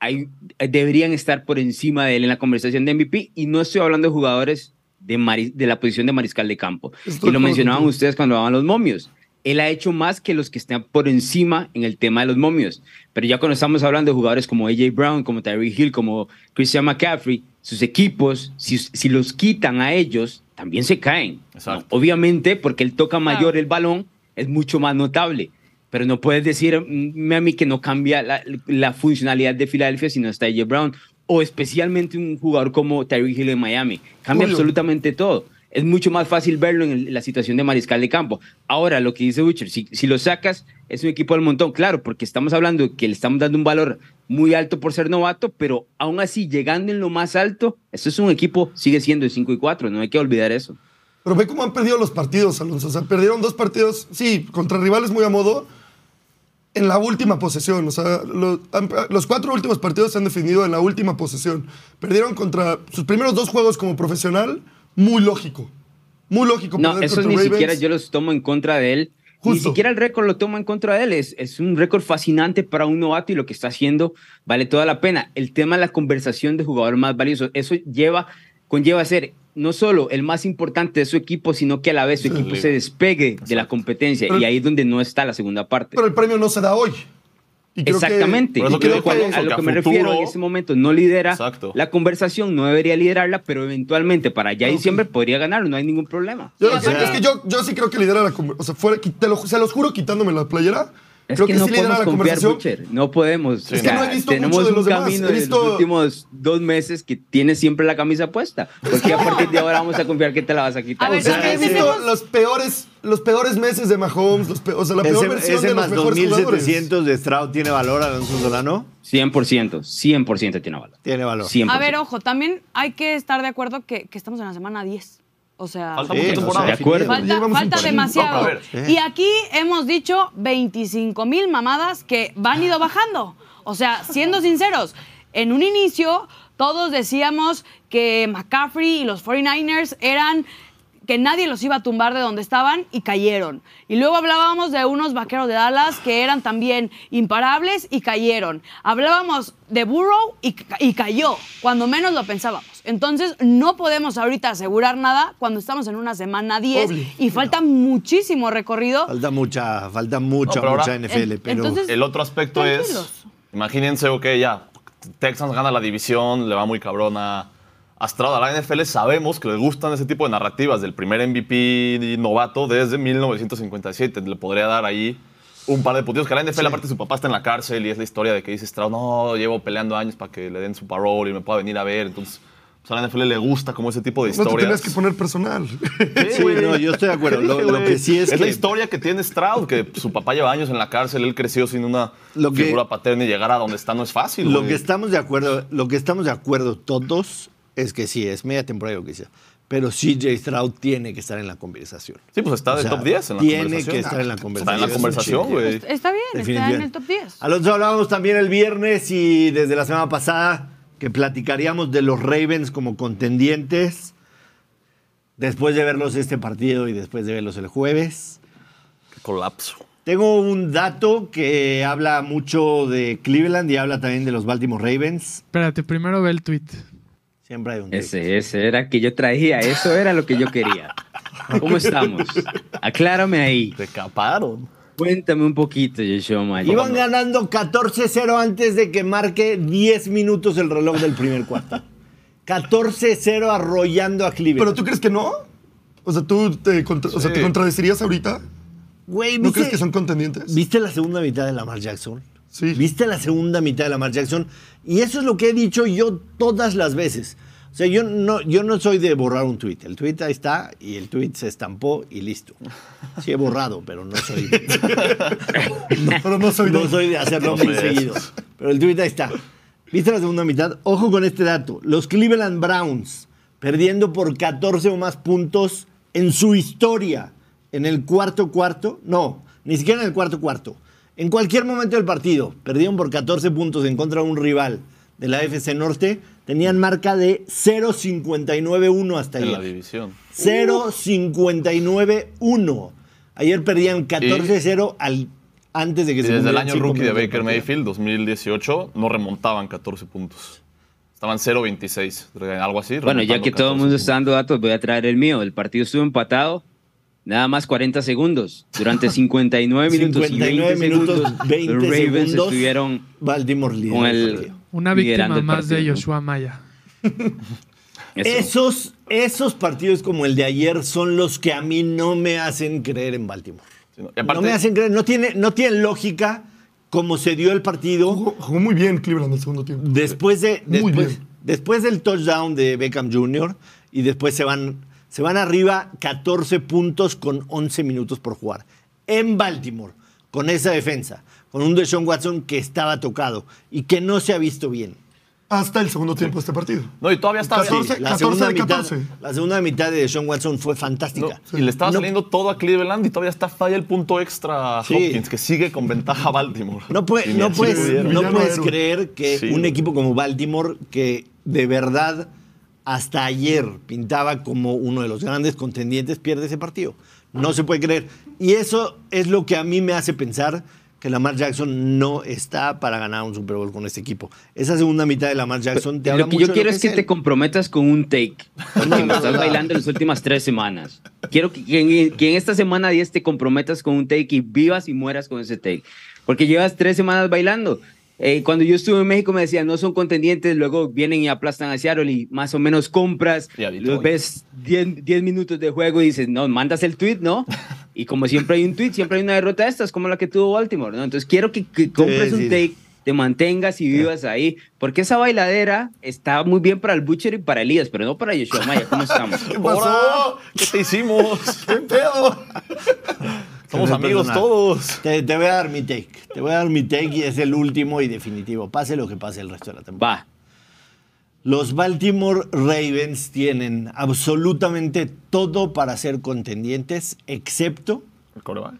hay, deberían estar por encima de él en la conversación de MVP. Y no estoy hablando de jugadores de, mari- de la posición de mariscal de campo. Estoy y lo mencionaban ustedes cuando hablaban los momios. Él ha hecho más que los que están por encima en el tema de los momios. Pero ya cuando estamos hablando de jugadores como AJ Brown, como Tyree Hill, como Christian McCaffrey, sus equipos, si, si los quitan a ellos, también se caen. Obviamente, porque él toca mayor el balón, es mucho más notable. Pero no puedes decirme a mí que no cambia la, la funcionalidad de Filadelfia si no está AJ Brown. O especialmente un jugador como Tyree Hill en Miami. Cambia absolutamente todo. Es mucho más fácil verlo en, la situación de mariscal de campo. Ahora, lo que dice Butcher, si, lo sacas, es un equipo del montón, claro, porque estamos hablando de que le estamos dando un valor muy alto por ser novato, pero aún así, llegando en lo más alto, eso es un equipo, sigue siendo de 5 y 4, no hay que olvidar eso. Pero ve cómo han perdido los partidos, Alonso. O sea, perdieron dos partidos, sí, contra rivales muy a modo, en la última posesión. O sea, lo- han- los cuatro últimos partidos se han definido en la última posesión. Perdieron contra sus primeros dos juegos como profesional, muy lógico. Muy lógico. No, esos ni Ravens. siquiera yo los tomo en contra de él. Ni siquiera el récord lo tomo en contra de él. Es, es un récord fascinante para un novato y lo que está haciendo vale toda la pena. El tema de la conversación de jugador más valioso, eso lleva, conlleva a ser no solo el más importante de su equipo, sino que a la vez su equipo se despegue de la competencia. Pero- y ahí es donde no está la segunda parte. Pero el premio no se da hoy. Y creo que- Exactamente. Eso a lo que a me refiero en este momento no lidera Exacto. la conversación, no debería liderarla, pero eventualmente para ya Ok. diciembre podría ganarlo, no hay ningún problema. Yo, Sí, o sea, aparte- es que yo, yo sí creo que lidera la conversación. O sea, fuera, te lo- se los juro quitándome la playera. Es creo que, que, no sí podemos confiar. Butcher. No podemos. Sí, O sea, no he visto tenemos mucho de un los demás. camino de visto- los últimos dos meses que tienes siempre la camisa puesta. Porque a partir de ahora vamos a confiar que te la vas a quitar. A ver, O sea, es que he visto tenemos- los peores, los peores meses de Mahomes, los pe- o sea, la peor Ese, versión ese de los más mejores jugadores. 2700 de Stroud tiene valor, Alonso Solano. 100%, 100% tiene valor. Tiene valor. 100%. A ver, ojo, también hay que estar de acuerdo que, que estamos en la semana 10. O sea, Falta Sí, mucha o sea, temporada. de acuerdo. falta, demasiado. Y aquí hemos dicho 25 mil mamadas que van ido bajando. O sea, siendo sinceros, en un inicio todos decíamos que McCaffrey y los 49ers eran que nadie los iba a tumbar de donde estaban y cayeron. Y luego hablábamos de unos vaqueros de Dallas que eran también imparables y cayeron. Hablábamos de Burrow y, y cayó, cuando menos lo pensábamos. Entonces, no podemos ahorita asegurar nada cuando estamos en una semana 10 Obvio. y falta muchísimo recorrido. Falta mucha, falta mucha, No, pero ahora- mucha NFL, En- pero entonces- El otro aspecto es, imagínense, ok, ya, Texans gana la división, le va muy cabrón a a Stroud. A la NFL sabemos que le gustan ese tipo de narrativas del primer MVP novato desde 1957. Le podría dar ahí un par de puntos. Que la NFL, aparte, su papá está en la cárcel y es la historia de que dice Stroud, no, llevo peleando años para que le den su parole y me pueda venir a ver. Entonces, pues, a la NFL le gusta como ese tipo de No te historias. tenías que poner personal. Sí, no, yo estoy de acuerdo. Lo, lo que sí es, es que la historia que tiene Stroud, que su papá lleva años en la cárcel, él creció sin una Lo que- figura paterna y llegar a donde está no es fácil. lo güey. que estamos de acuerdo, lo que estamos de acuerdo todos es que sí, es media temporada lo que sea. Pero CJ Stroud tiene que estar en la conversación. Sí, pues está O sea, top 10 en la tiene conversación. que estar en la Está conversación. en la conversación, güey. Está bien, está en el top 10. Alonso, hablábamos también el viernes y desde la semana pasada que platicaríamos de los Ravens como contendientes. Después de verlos este partido y después de verlos el jueves. Qué colapso. Tengo un dato que habla mucho de Cleveland y habla también de los Baltimore Ravens. Espérate, primero ve el tweet. Siempre hay un Ese, ese era que yo traía, eso era lo que yo quería. ¿Cómo estamos? Aclárame ahí. Te caparon. Cuéntame un poquito, Yoshua Maya. Iban ganando 14-0 antes de que marque 10 minutos el reloj del primer cuarto. 14-0 arrollando a Cleveland. ¿Pero tú crees que no? O sea, ¿tú te, contra- o sea. ¿te contradecirías ahorita? Güey, ¿No ¿viste, crees que son contendientes? ¿viste la segunda mitad de Lamar Jackson? Sí. ¿Viste la segunda mitad de Lamar Jackson? Y eso es lo que he dicho yo todas las veces. O sea, yo no, yo no soy de borrar un tweet. El tweet ahí está y el tweet se estampó y listo. Sí he borrado, pero no soy... No, pero no soy de... No soy de hacerlo muy seguido. Pero el tweet ahí está. ¿Viste la segunda mitad? Ojo con este dato. Los Cleveland Browns perdiendo por 14 o más puntos en su historia en el cuarto cuarto. No, ni siquiera en el cuarto cuarto. En cualquier momento del partido perdieron por 14 puntos en contra de un rival de la FC Norte. Tenían marca de 0.59-1 hasta En la ayer. división. 0.59-1. Ayer perdían 14-0 al, antes de que Y se desde el año rookie de Baker. Mayfield, 2018, no remontaban 14 puntos. Estaban 0-26, algo así. Bueno, ya que todo el 14 mundo está dando datos, voy a traer el mío. El partido estuvo empatado, nada más 40 segundos. Durante 59 minutos 59 y 20 minutos, segundos, 20 los Ravens segundos. estuvieron Baltimore líder con el... Una víctima más de. Joshua Maya. Eso. Esos, esos partidos como el de ayer son los que a mí no me hacen creer en Baltimore. No, y aparte- no me hacen creer, no tiene, no tiene lógica cómo se dio el partido Jugó, jugó muy bien Cleveland el segundo tiempo. después, de, Muy después, bien. después del touchdown de Beckham Jr. y después se van Se van arriba 14 puntos con 11 minutos por jugar. En Baltimore, con esa defensa, con un Deshaun Watson que estaba tocado y que no se ha visto bien. Hasta el segundo tiempo de este partido. No, y todavía estaba bien. 14, La 14 segunda, de mitad, 14. la segunda mitad de Deshaun Watson fue No, fantástica. y le estaba No- saliendo todo a Cleveland y todavía está falla el punto extra a Sí. Hopkins, que sigue con ventaja a Baltimore. No, puede- no puedes, no puedes creer que Sí, un equipo como Baltimore, que de verdad hasta ayer pintaba como uno de los grandes contendientes, pierde ese partido. No se puede creer. Y eso es lo que a mí me hace pensar que Lamar Jackson no está para ganar un Super Bowl con este equipo. Esa segunda mitad de Lamar Jackson te habla Lo que mucho yo de quiero lo es que él. te comprometas con un take. Porque me estás bailando las últimas tres semanas. Quiero que, que en, que en esta semana 10 te comprometas con un take y vivas y mueras con ese take. Porque llevas tres semanas bailando. Eh, cuando yo estuve en México me decían, no son contendientes, luego vienen y aplastan a Seattle y más o menos compras, los ves 10 10 minutos de juego y dices, no, mandas el tweet, ¿no? Y como siempre hay un tweet, siempre hay una derrota de estas, como la que tuvo Baltimore, ¿no? Entonces quiero que, que compres sí, un sí. take te mantengas y vivas ahí. Porque esa bailadera está muy bien para el Butcher y para Elías, pero no para Yoshua Maya. ¿Cómo estamos? ¿Qué pasó? ¿Qué te hicimos? ¿Qué pedo? Somos amigos personal. todos. Te, te voy a dar mi take. Te voy a dar mi take y es el último y definitivo. Pase lo que pase el resto de la temporada. Va. Los Baltimore Ravens tienen absolutamente todo para ser contendientes, excepto El coreback.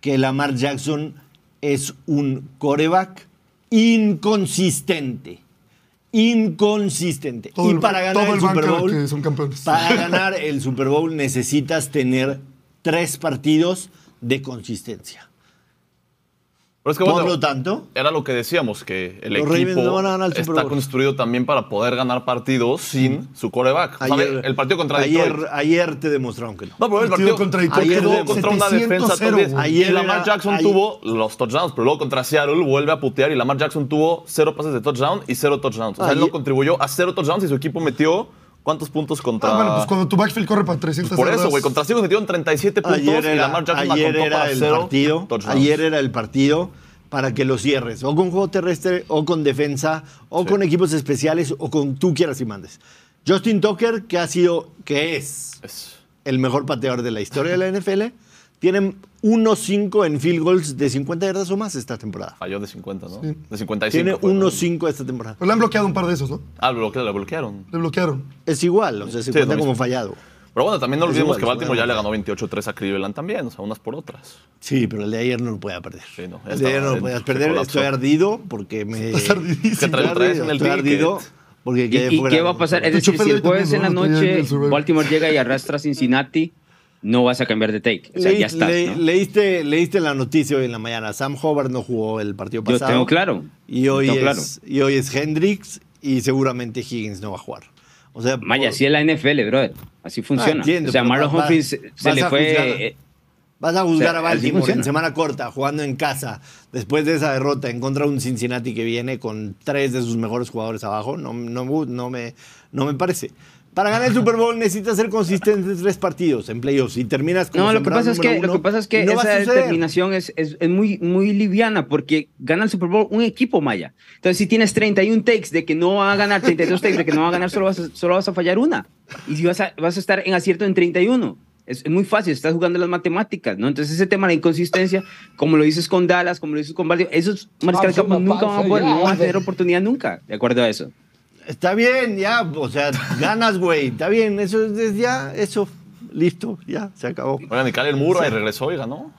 que Lamar Jackson es un coreback inconsistente. Inconsistente. Todo y para ganar todo el el Super Bowl, que son campeones. para ganar el Super Bowl necesitas tener tres partidos de consistencia. Pero es que Por bueno, lo tanto, era lo que decíamos, que el equipo no van a ganar el Super está construido también para poder ganar partidos sin su coreback. O sea, ayer, el partido contra ayer, Detroit. ayer te demostraron que no. No, pero el Partido partido contra Detroit Ayer quedó de- contra una 700-0, defensa top 10. güey. Ayer y Lamar era- Jackson ayer- tuvo los touchdowns, pero luego contra Seattle vuelve a putear y Lamar Jackson tuvo cero pases de touchdown y cero touchdowns. O sea, él no contribuyó a cero touchdowns y su equipo metió ¿cuántos puntos contra...? Ah, bueno, pues cuando tu backfield corre para 300 Por eso, güey, contra Seahawks metieron 37 puntos Ayer y era, Lamar Jackson la ayer era para el cero partido. touchdowns. Ayer era el partido para que lo cierres. O con juego terrestre, o con defensa, o Sí. con equipos especiales, o con tú quieras y mandes. Justin Tucker, que ha sido, que es Es- el mejor pateador de la historia de la NFL, tiene 1-5 en field goals de 50 yardas o más esta temporada. Falló de 50, ¿no? Sí. De 55. Tiene fue, ¿no? 1-5 esta temporada. Pero le han bloqueado un par de esos, ¿no? Ah, lo bloquearon, lo bloquearon. Le bloquearon. Es igual, o sea, se Sí, cuenta como fallado. Pero bueno, también no olvidemos igual, que Baltimore ya le ganó 28-3 a Cleveland también, o sea, unas por otras. Sí, pero el de ayer no lo podía perder. Sí, no, el de ayer no lo podías perder. colapsó. Estoy ardido porque me. Estás ardidísimo. Que en el Estoy ardido porque ¿Y, y fuera qué va a pasar? Es decir, si el jueves en la noche. Baltimore llega y arrastra a Cincinnati, no vas a cambiar de take. O sea, Leí- ya está. le- ¿no? leíste, leíste la noticia hoy en la mañana. Sam Hobart no jugó el partido Yo pasado. tengo claro. Y hoy, es, y hoy es Hendricks y seguramente Higgins no va a jugar. O sea, Maya, por- así es la NFL, brother. Así funciona. entiendo, o sea, Marlon Humphries se, le fue. juzgar. eh, Vas a juzgar O sea, a Baltimore en semana corta, jugando en casa, después de esa derrota en contra de un Cincinnati que viene con tres de sus mejores jugadores abajo. No, no, no me, no me parece. Para ganar el Super Bowl necesitas ser consistente en tres partidos en playoffs y terminas como No, lo que, pasa es que, lo uno que pasa es que no esa determinación es, es, es muy, muy liviana porque gana el Super Bowl un equipo maya. Entonces, si tienes 31 takes de que no va a ganar, 32 takes de que no va a ganar, solo vas a, solo vas a fallar una. Y si vas a, vas a estar en acierto en 31. Es, es muy fácil, estás jugando las matemáticas, ¿no? Entonces, ese tema de inconsistencia, como lo dices con Dallas, como lo dices con Baltimore, esos mariscales de campo nunca van a poder, no van a tener oportunidad nunca, de acuerdo a eso. Está bien, ya, o sea, ganas, güey. Está bien, eso es ya, eso, listo, ya, se acabó. Oigan, y Kyler Murray regresó y ganó.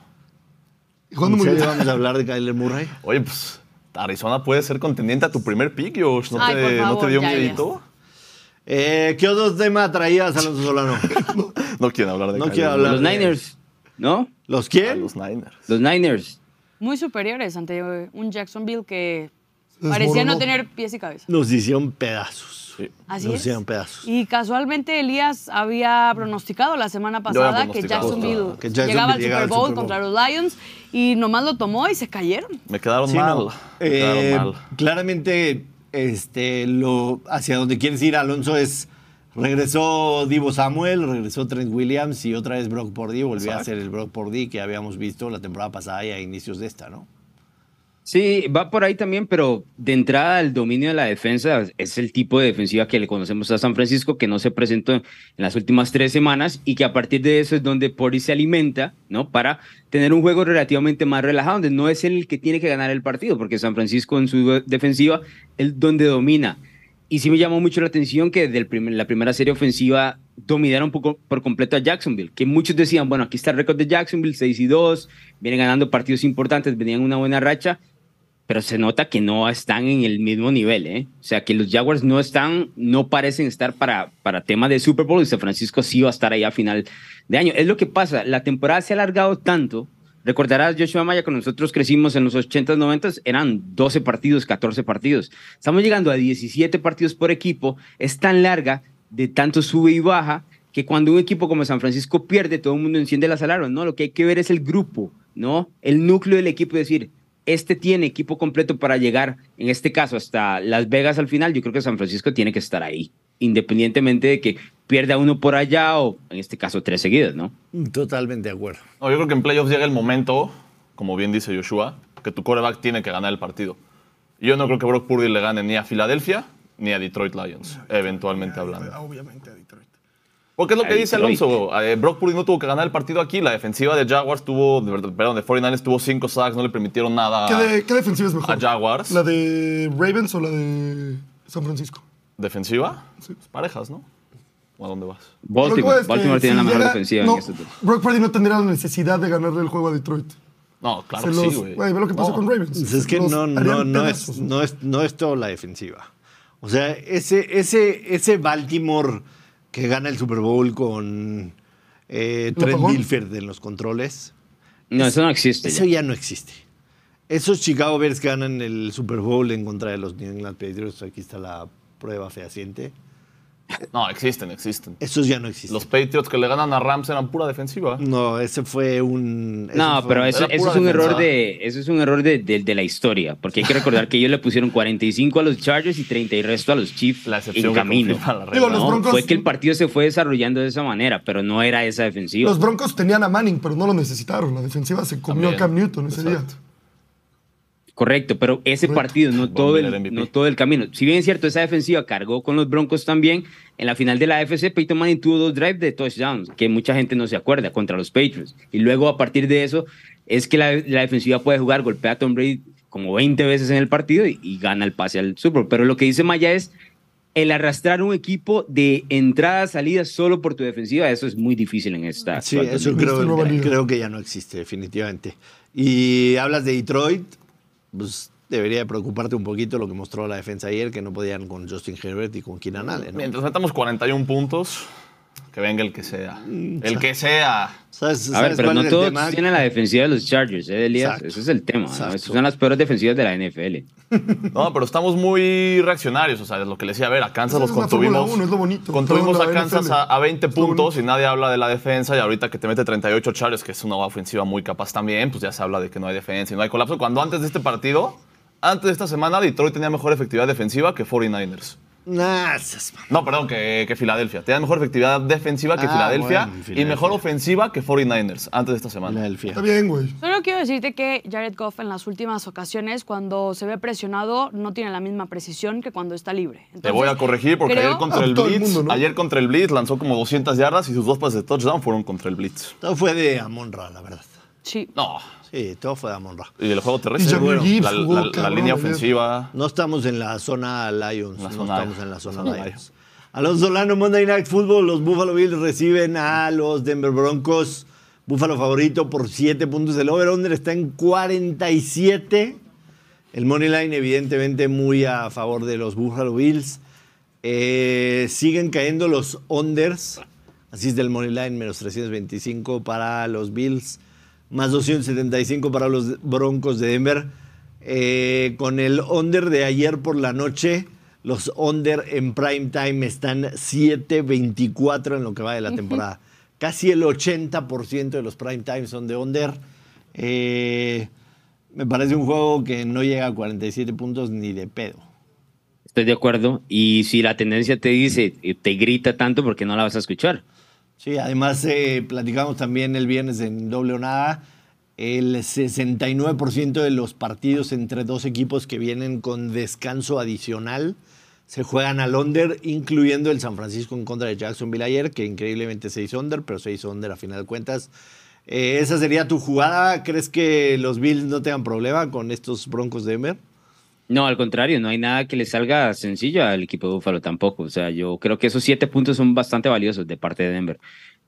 Y ¿En muy bien. vamos a hablar de Kyler Murray? Oye, pues Arizona puede ser contendiente a tu primer pick, Josh. ¿No, Ay, te, por ¿no te dio miedito? Eh, ¿Qué otro tema traías, Alonso Solano? No quieren hablar de No Kyler quiero hablar Los de- Niners, ¿no? ¿Los quién? los Niners. Los Niners. Muy superiores ante un Jacksonville que parecía no tener pies y cabeza. Nos hicieron pedazos. Sí. Así Nos es. hicieron pedazos. Y casualmente Elías había pronosticado la semana pasada que pronosticado Jacksonville, esto, que Jacksonville llegaba al Super Bowl Super Bowl. contra los Lions y nomás lo tomó y se cayeron. Me quedaron Sí, mal. no. Me Eh, quedaron mal. Claramente, este, lo, hacia donde quieres ir, Alonso, es. Regresó Divo Samuel, regresó Trent Williams y otra vez Brock Purdy. Volvió a ser el Brock Purdy que habíamos visto la temporada pasada y a inicios de esta, ¿no? Sí, va por ahí también, pero de entrada el dominio de la defensa es el tipo de defensiva que le conocemos a San Francisco, que no se presentó en las últimas tres semanas y que a partir de eso es donde Pori se alimenta, ¿no? Para tener un juego relativamente más relajado, donde no es el que tiene que ganar el partido, porque San Francisco en su defensiva es donde domina. Y sí me llamó mucho la atención que desde la primera serie ofensiva dominaron poco por completo a Jacksonville, que muchos decían, bueno, aquí está el récord de Jacksonville, 6 y 2, vienen ganando partidos importantes, venían una buena racha, pero se nota que no están en el mismo nivel, ¿eh? O sea, que los Jaguars no están, no parecen estar para, para tema de Super Bowl y San Francisco sí va a estar ahí a final de año. Es lo que pasa, la temporada se ha alargado tanto. Recordarás, Joshua Maya, cuando nosotros crecimos en los 80s, 90s, eran 12 partidos, 14 partidos. Estamos llegando a 17 partidos por equipo. Es tan larga, de tanto sube y baja, que cuando un equipo como San Francisco pierde, todo el mundo enciende las alarmas, ¿no? Lo que hay que ver es el grupo, ¿no? El núcleo del equipo, decir, este tiene equipo completo para llegar, en este caso, hasta Las Vegas al final, yo creo que San Francisco tiene que estar ahí, independientemente de que pierda uno por allá o, en este caso, tres seguidos, ¿no? Totalmente de acuerdo. No, yo creo que en playoffs llega el momento, como bien dice Joshua, que tu quarterback tiene que ganar el partido. Yo no creo que Brock Purdy le gane ni a Filadelfia ni a Detroit Lions, eventualmente hablando. Obviamente a Detroit. Porque es lo que dice. Alonso. eh, Brock Purdy no tuvo que ganar el partido aquí. La defensiva de Jaguars tuvo, perdón, de 49ers tuvo cinco sacks, no le permitieron nada ¿Qué, de- qué defensiva es mejor? a Jaguars. ¿La de Ravens o la de San Francisco? ¿Defensiva? Pues parejas, ¿no? ¿O a dónde vas? Baltimore, es que Baltimore tiene si la mejor llega- defensiva no, en este tema. Brock Purdy no tendría la necesidad de ganarle el juego a Detroit. No, claro Se que los- sí, güey. ve lo que pasó No. con Ravens. Pues es que no, no, no, es, no, es, no es todo la defensiva. O sea, ese, ese, ese Baltimore que gana el Super Bowl con eh, Trent? Dilfer en los controles, No, eso no existe. eso ya. ya no existe. Esos Chicago Bears que ganan el Super Bowl en contra de los New England Patriots, aquí está la prueba fehaciente, No, existen, existen. esos ya no existen. Los Patriots que le ganan a Rams eran pura defensiva. No, ese fue un... ese No, fue pero un- eso, es un error de eso es un error de, de- de la historia, porque hay que recordar que ellos le pusieron 45 a los Chargers y 30 y resto a los Chiefs La en camino. confirma la regla. Digo, los No, Broncos- fue que el partido se fue desarrollando de esa manera, pero no era esa defensiva. Los Broncos tenían a Manning, pero no lo necesitaron. La defensiva se comió También. a Cam Newton ese Exacto. día. Correcto, pero ese Correcto. partido, no todo, el, no todo el camino. Si bien es cierto, esa defensiva cargó con los Broncos también, en la final de la AFC, Peyton Manning tuvo dos drives de touchdowns, que mucha gente no se acuerda, contra los Patriots. Y luego, a partir de eso, es que la, la defensiva puede jugar, golpea a Tom Brady como 20 veces en el partido y, y gana el pase al Super Bowl. Pero lo que dice Maya es, el arrastrar un equipo de entrada, salida solo por tu defensiva, eso es muy difícil en esta. Sí, eso creo, creo que ya no existe, definitivamente. Y hablas de Detroit, pues debería de preocuparte un poquito lo que mostró la defensa ayer, que no podían con Justin Herbert y con Keenan Allen. Mientras metamos 41 puntos, que venga el que sea. El que sea. ¿Sabes, A ver, pero no todos tema? tienen la defensiva de los Chargers, ¿eh, Elías? Exacto. Ese es el tema. ¿no? Exacto. Esas son las peores defensivas de la NFL. No, pero estamos muy reaccionarios. O sea, es lo que le decía, a ver, a Kansas los contuvimos. uno, es lo bonito. Contuvimos a Kansas a, a 20 Es lo puntos y nadie habla de la defensa. Y ahorita que te mete 38 Chargers, que es una ofensiva muy capaz también, pues ya se habla de que no hay defensa y no hay colapso. Cuando antes de este partido, antes de esta semana, Detroit tenía mejor efectividad defensiva que 49ers. Nah. No, perdón, que, que Filadelfia. Tenía mejor efectividad defensiva que Ah, Filadelfia bueno, y mejor ofensiva que 49ers antes de esta semana. Filadelfia. Está bien, güey. Solo quiero decirte que Jared Goff en las últimas ocasiones, cuando se ve presionado, no tiene la misma precisión que cuando está libre. Te voy a corregir porque creo- ayer contra el Blitz, mundo, ¿no? ayer contra el Blitz lanzó como 200 yardas y sus dos pases de touchdown fueron contra el Blitz. Todo fue de Amonra, la verdad. Sí. No. Sí, todo fue de Amonra. Y el juego terrestre, bueno, Gibbs la, línea ofensiva. No estamos en la zona Lions. No zona- estamos en la zona Lions. Alonso Solano, Monday Night Football. Los Buffalo Bills reciben a los Denver Broncos. Buffalo favorito por 7 puntos. El over-under está en 47. El money line, evidentemente, muy a favor de los Buffalo Bills. Eh, siguen cayendo los unders. Así es del money line, menos 325 para los Bills, más 275 para los Broncos de Denver. Eh, con el under de ayer por la noche, los under en prime time están 7.24 en lo que va de la temporada. Casi el 80% de los prime time son de under. Eh, me parece un juego que no llega a 47 puntos ni de pedo. Estoy de acuerdo. Y si la tendencia te dice, eh, te grita tanto, porque no la vas a escuchar? Sí, además eh, platicamos también el viernes en Doble o Nada. El 69% de los partidos entre dos equipos que vienen con descanso adicional se juegan al under, incluyendo el San Francisco en contra de Jacksonville ayer, que increíblemente se hizo under, pero se hizo under a final de cuentas. Eh, ¿Esa sería tu jugada? ¿Crees que los Bills no tengan problema con estos Broncos de Denver? No, al contrario, no hay nada que le salga sencillo al equipo de Buffalo tampoco. O sea, yo creo que esos siete puntos son bastante valiosos de parte de Denver.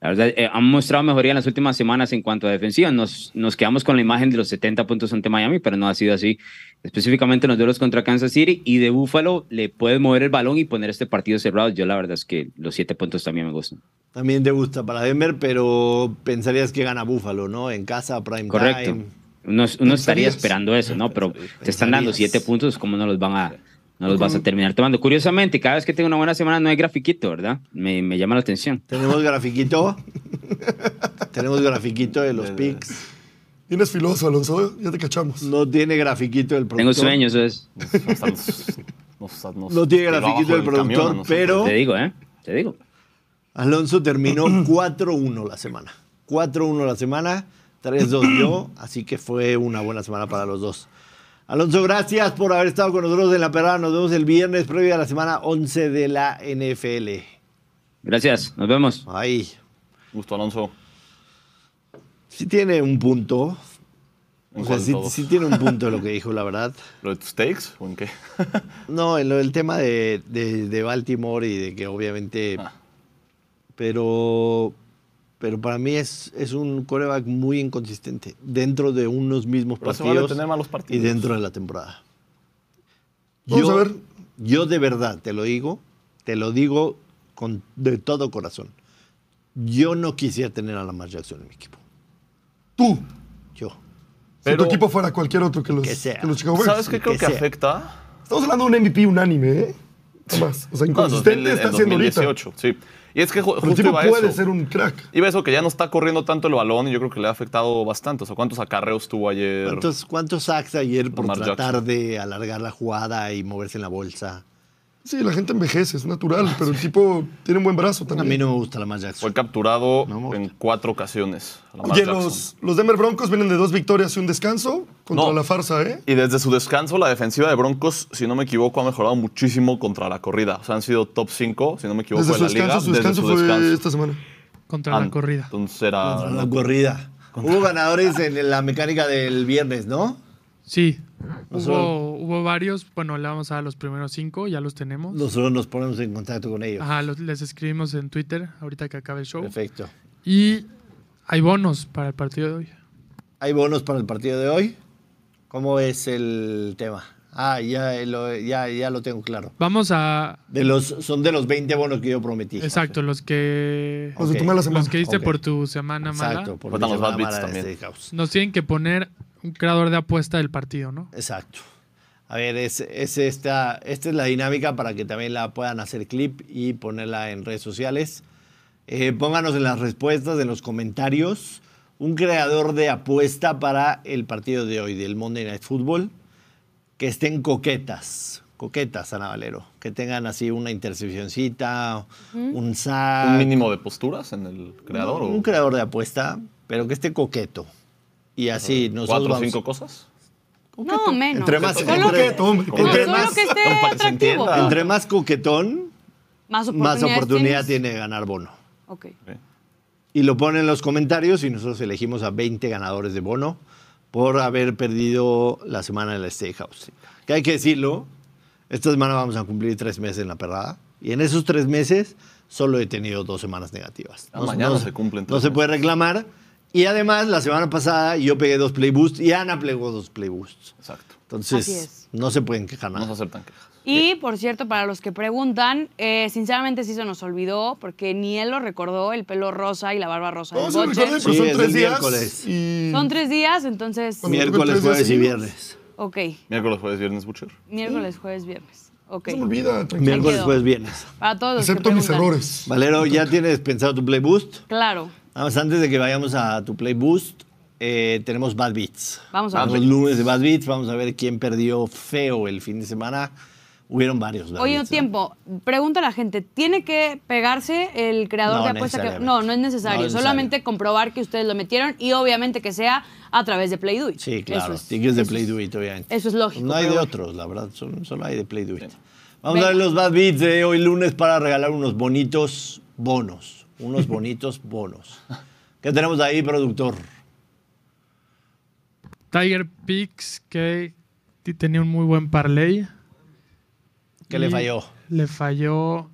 La verdad, eh, han mostrado mejoría en las últimas semanas en cuanto a defensiva. Nos, nos quedamos con la imagen de los 70 puntos ante Miami, pero no ha sido así. Específicamente en los duelos contra Kansas City y de Buffalo le puedes mover el balón y poner este partido cerrado. Yo la verdad es que los siete puntos también me gustan. También te gusta para Denver, pero pensarías que gana Buffalo, ¿no? En casa, prime Correcto. time. Uno, uno estaría esperando eso, ¿no? Pero te están dando siete puntos, ¿cómo no los van a, no los vas a terminar tomando? Curiosamente, cada vez que tengo una buena semana no hay grafiquito, ¿verdad? Me, me llama la atención. Tenemos grafiquito. Tenemos grafiquito de los picks. Vienes filoso, Alonso. Ya te cachamos. No tiene grafiquito del productor. Tengo sueños, eso es. Hasta nos- nos- nos No tiene grafiquito del productor, camión pero Te digo, ¿eh? Te digo. Alonso terminó 4-1 la semana. 4-1 la semana, 3-2 yo, así que fue una buena semana para los dos. Alonso, gracias por haber estado con nosotros en la perrada. Nos vemos el viernes previo a la semana 11 de la NFL. Gracias, nos vemos. Ay, Gusto, Alonso. sí tiene un punto. ¿En O sea, sí, tiene un punto lo que dijo, la verdad. ¿Lo de tus takes o en qué? No, en lo del tema de, de- de Baltimore y de que obviamente. Ah. Pero. Pero para mí es, es un coreback muy inconsistente dentro de unos mismos Pero se vale partidos, tener malos y partidos. dentro de la temporada. Vamos yo, a ver. Yo de verdad te lo digo, te lo digo con, de todo corazón. Yo no quisiera tener a Lamar Jackson en mi equipo. Tú. Yo. Si tu equipo fuera cualquier otro que los, Que sea. que los Chicago Bears. ¿Sabes qué creo que afecta? Estamos hablando de un MVP unánime, ¿eh? Más. O sea, No, inconsistente en 2000 está en siendo ahorita. 2018, sí. Y es que el justo tipo iba a puede eso. ser un crack. Iba a eso que ya no está corriendo tanto el balón y yo creo que le ha afectado bastante. O sea, ¿cuántos acarreos tuvo ayer? ¿Cuántos, cuántos sacks ayer por Lamar tratar Jackson. de alargar la jugada y moverse en la bolsa? Sí, la gente envejece, es natural, pero el tipo tiene un buen brazo A también. mí no me gusta Lamar Jackson. Fue capturado No en cuatro ocasiones. Lamar Oye, los, los Denver Broncos vienen de dos victorias y un descanso contra No. la farsa, ¿eh? Y desde su descanso, la defensiva de Broncos, si no me equivoco, ha mejorado muchísimo contra la corrida. O sea, han sido top 5, si no me equivoco, Desde en su la liga. descanso, su desde descanso su fue descanso. esta semana. contra Ah, la corrida. Entonces era... Contra la corrida. Hubo ganadores en la mecánica del viernes, ¿no? Sí, Hubo, hubo varios. Bueno, le vamos a dar los primeros cinco, ya los tenemos. Nosotros nos ponemos en contacto con ellos. Ajá, los- les escribimos en Twitter ahorita que acabe el show. Perfecto. Y hay bonos para el partido de hoy. ¿Hay bonos para el partido de hoy? ¿Cómo es el tema? Ah, ya lo, ya, ya lo tengo claro. Vamos a. De los, son de los 20 bonos que yo prometí. Exacto, los que. Los de Ok. tu mala semana. Los que diste por tu semana mala. Exacto. Por los bad beats también. Nos tienen que poner un creador de apuesta del partido, ¿no? Exacto. A ver, es, es esta, esta es la dinámica para que también la puedan hacer clip y ponerla en redes sociales. Eh, pónganos en las respuestas, en los comentarios, un creador de apuesta para el partido de hoy, del Monday Night Football, que estén coquetas, coquetas, Ana Valero, que tengan así una intercepcioncita, un sack, ¿Un mínimo de posturas en el creador? un o creador de apuesta, pero que esté coqueto. Y así nosotros ¿Cuatro o vamos- cinco cosas? No, menos. Entre más- Solo entre- que, no, entre solo más- que esté se atractivo. Entre más coquetón, más más oportunidades oportunidad tiene de ganar bono. Ok. Y lo ponen en los comentarios y nosotros elegimos a 20 ganadores de bono por haber perdido la semana en la Steakhouse. Que hay que decirlo, esta semana vamos a cumplir tres meses en la perrada. Y en esos tres meses solo he tenido dos semanas negativas. Ah, mañana se cumplen No tres se meses. puede reclamar. Y además, la semana pasada yo pegué dos play boosts y Ana plegó dos play boosts. Exacto. Entonces, no se pueden quejar No nada. se aceptan quejas. Y por cierto, para los que preguntan, eh, sinceramente sí se nos olvidó, porque ni él lo recordó, el pelo rosa y la barba rosa No, del se lo Boche. recordé, pero Sí, son es tres el días. miércoles. Y... Son tres días, entonces. Cuando- Miércoles, jueves y viernes. Ok. Miércoles, jueves, viernes, Butcher. Miércoles, jueves, viernes. Ok. No se me olvida, tranquilo. Miércoles, quedó. jueves, viernes. Para todos los que Excepto mis preguntan. errores. Valero, ¿ya tienes pensado tu play boost? Claro. Vamos, antes de que vayamos a tu play boost, eh, tenemos Bad Beats. Vamos a ver. los lunes de Bad Beats, vamos a ver quién perdió feo el fin de semana. Hubieron varios. bad Oye, beats, ¿no? tiempo. Pregunta a la gente, ¿tiene que pegarse el creador No de apuesta? Que... No, no es necesario. No es necesario. Solamente comprobar que ustedes lo metieron y obviamente que sea a través de Play Do It. Sí, claro. Es, tickets de Play Do It, obviamente. eso es lógico, No hay de otros, la verdad. Solo, solo hay de Play Do It. Vamos Venga. a ver los bad beats de hoy lunes para regalar unos bonitos bonos. Unos bonitos bonos. ¿Qué tenemos ahí, productor? Tiger Peaks, que tenía un muy buen parlay. ¿Qué le falló? Le falló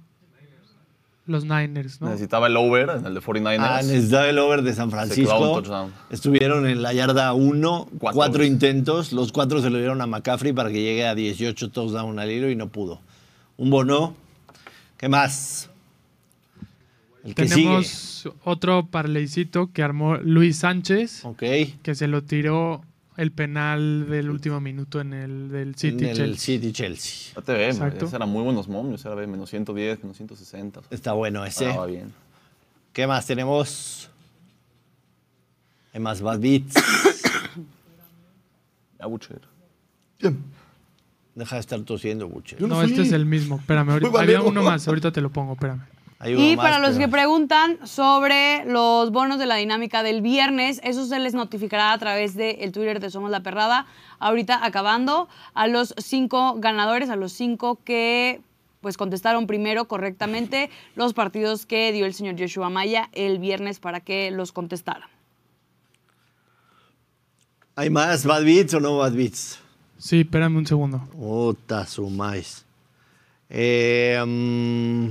los Niners, ¿no? Necesitaba el over en el de 49ers. Ah, necesitaba el over de San Francisco. Estuvieron en la yarda 1, Cuatro cuatro, intentos. Los cuatro se lo dieron a McCaffrey para que llegue a 18 touchdowns al hilo y no pudo. Un bono. ¿Qué más? El que Tenemos otro parleycito que armó Luis Sánchez. Ok. que se lo tiró el penal del último minuto en el del City en el Chelsea. City Chelsea. Ya te ve, Exacto. esos eran muy buenos momios. Era de menos 110, menos 160. o sea, Está bueno ese. Estaba bien. ¿Qué más tenemos? Hay más bad beats. Butcher. Bien. Deja de estar tosiendo, Buche. Yo no No, este es el mismo. Espérame, ahorita, había uno más. Ahorita te lo pongo, espérame. Hay uno Y más, para los pero- que preguntan sobre los bonos de la dinámica del viernes, eso se les notificará a través del Twitter de Somos la Perrada. Ahorita acabando a los cinco ganadores, a los cinco que pues contestaron primero correctamente los partidos que dio el señor Joshua Maya el viernes para que los contestaran. ¿Hay más bad beats o no bad beats? Sí, espérame un segundo. Ota su maíz. Eh, mm,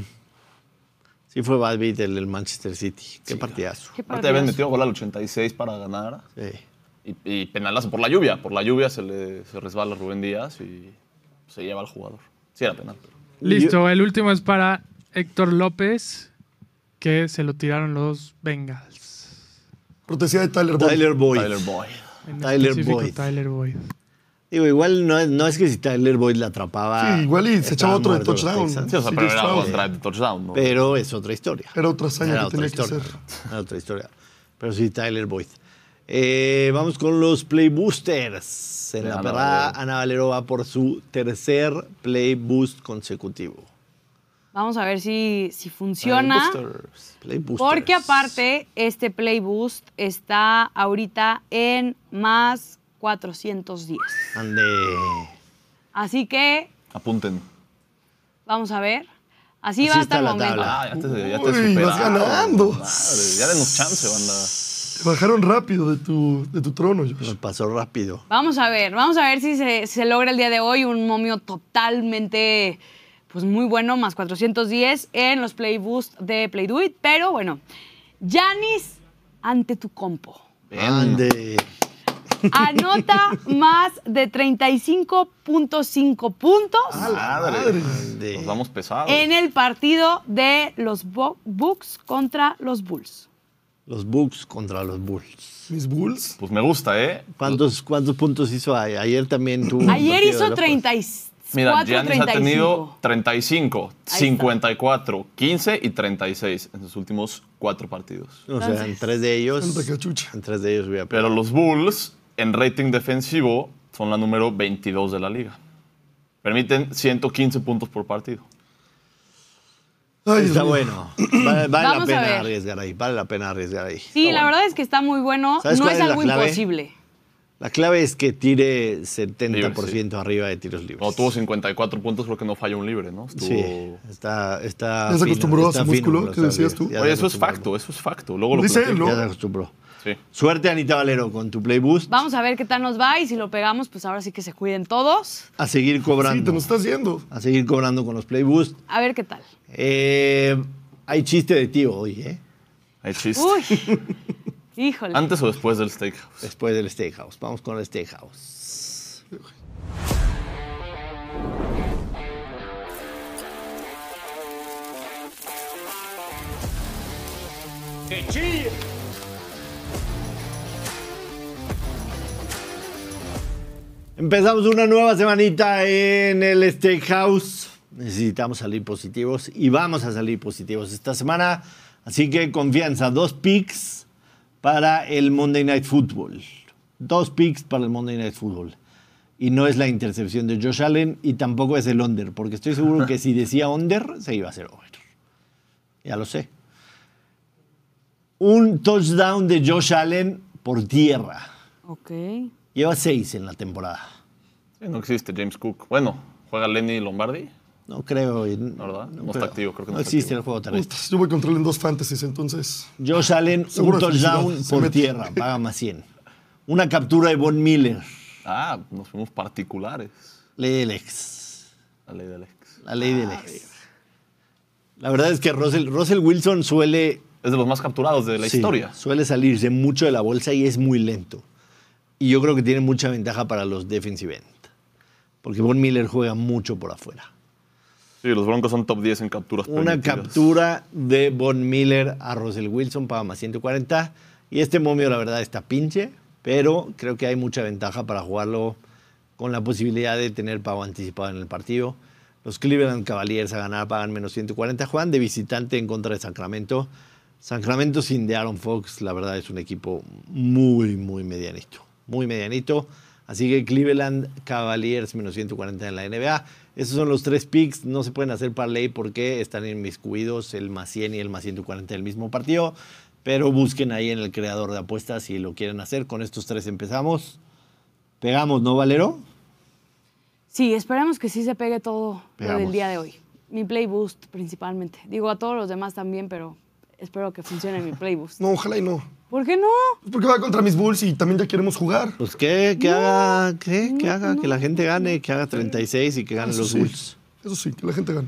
sí fue bad beat el del Manchester City. Qué partidazo. ¿Qué Aparte habían partidazo? metido gol al 86 para ganar. Sí. Y, y penalazo por la lluvia. Por la lluvia se le se resbala Rubén Díaz y se lleva al jugador. Sí era penal. pero- Listo, el último es para Héctor López, que se lo tiraron los Bengals. Cortesía de Tyler Boyd. Tyler Boyd. Tyler Boyd. En Tyler Boyd. Tyler Boyd. Digo, igual no es, no es que si Tyler Boyd la atrapaba. Sí, igual y se echaba otro de touchdown. Sí, o sea, Sí, pero era drive de touchdown. ¿no? Pero es otra historia. Era otra hazaña Era que otra tenía que historia. hacer. Era otra historia. Pero sí, Tyler Boyd. Eh, vamos con los Play Boosters. En la Ana perrada, Valero. Ana Valero va por su tercer Play Boost consecutivo. Vamos a ver si, si Play funciona. Boosters. Play Boosters. Porque aparte, este Play Boost está ahorita en más 410. Ande. Así que Apunten. vamos a ver. Así, Así va hasta el la momento. tabla. Ah, ya te, ya te Uy, vas ganando. Madre, ya denos chance, banda. Te bajaron rápido de tu, de tu trono, Josh. Nos pasó rápido. Vamos a ver, vamos a ver si se, se logra el día de hoy un momio totalmente, pues muy bueno, más 410 en los Play Boost de Play Do It. Pero bueno, Yanis ante tu compo. Ande. Anota más de 35.5 puntos Madre. Ande. Nos vamos pesados. en el partido de los Bucks contra los Bulls. Los Bucks contra los Bulls. Mis Bulls. Pues me gusta, ¿eh? ¿Cuántos, cuántos puntos hizo a- ayer también tuvo? un Ayer hizo locos? 34, Mira, Giannis ha 35. tenido 35, está. 54, 15 y 36 en sus últimos cuatro partidos. O sea, en tres de ellos. En tres de ellos hubiera Pero los Bulls, en rating defensivo, son la número 22 de la liga. Permiten 115 puntos por partido. Ay, Está bueno. Vale, vale la pena arriesgar ahí. Vale la pena arriesgar ahí. Sí, Está la bueno. verdad es que está muy bueno. ¿Sabes No es algo clave? imposible. La clave es que tire 70% arriba de tiros libres. Cuando tuvo 54 puntos, creo que no falló un libre, ¿no? Estuvo- Sí, está, está ¿Ya se fino, acostumbró a su músculo? ¿Qué decías tú? Oye, eso es facto, eso es facto. Luego lo Dice él, platico. ¿no? Ya se acostumbró. Sí. Suerte, Anita Valero, con tu Play Boost. Vamos a ver qué tal nos va y si lo pegamos, pues ahora sí que se cuiden todos. A seguir Sí, cobrando. te nos estás yendo. A seguir cobrando con los Play Boost. A ver qué tal. Eh, hay chiste de tío hoy, ¿eh? Hay chiste. Uy, híjole. ¿Antes o después del steakhouse? Después del Steakhouse. Vamos con el Steakhouse. Empezamos una nueva semanita en el Steakhouse. Necesitamos salir positivos y vamos a salir positivos esta semana. Así que confianza, dos picks para el Monday Night Football. Dos picks para el Monday Night Football. Y no es la intercepción de Josh Allen y tampoco es el under, porque estoy seguro que si decía under, se iba a hacer over. Ya lo sé. Un touchdown de Josh Allen por tierra. Ok. Lleva seis en la temporada. Sí, no existe James Cook. Bueno, juega Lenny Lombardi. No creo. La verdad, no está activo, creo que no está existe activo. el juego terrestre. Yo voy contra él en dos fantasies, entonces. Josh Allen, un touchdown por mete. tierra, paga más 100. Una captura de Von Miller, Ah, nos fuimos particulares. ley del ex. La ley del ex. La ley del ex. La verdad es que Russell, Russell Wilson suele, Es de los más capturados de la sí, historia. suele salirse mucho de la bolsa y es muy lento. Y yo creo que tiene mucha ventaja para los defensive end. Porque Von Miller juega mucho por afuera. Sí, los Broncos son top 10 en capturas Una permitidas. captura de Von Miller a Russell Wilson paga más 140. Y este momio, la verdad, está pinche, pero creo que hay mucha ventaja para jugarlo con la posibilidad de tener pago anticipado en el partido. Los Cleveland Cavaliers a ganar pagan menos 140. Juegan de visitante en contra de Sacramento. Sacramento sin de Aaron Fox, la verdad, es un equipo muy, muy medianito. Muy medianito. Así que Cleveland Cavaliers menos 140 en la NBA. Esos son los tres picks. No se pueden hacer parlay porque están inmiscuidos el más 100 y el más 140 del mismo partido. Pero busquen ahí en el creador de apuestas si lo quieren hacer. Con estos tres empezamos. Pegamos, ¿no, Valero? Sí, esperemos que sí se pegue todo lo del día de hoy. Mi play boost principalmente. Digo a todos los demás también, pero espero que funcione mi play boost. No, ojalá y no. ¿Por qué no? Porque va contra mis Bulls y también ya queremos jugar. Pues que, que haga, ¿qué? que haga, que la gente gane, que haga 36 y que ganen Eso los sí. Bulls. Eso sí, que la gente gane.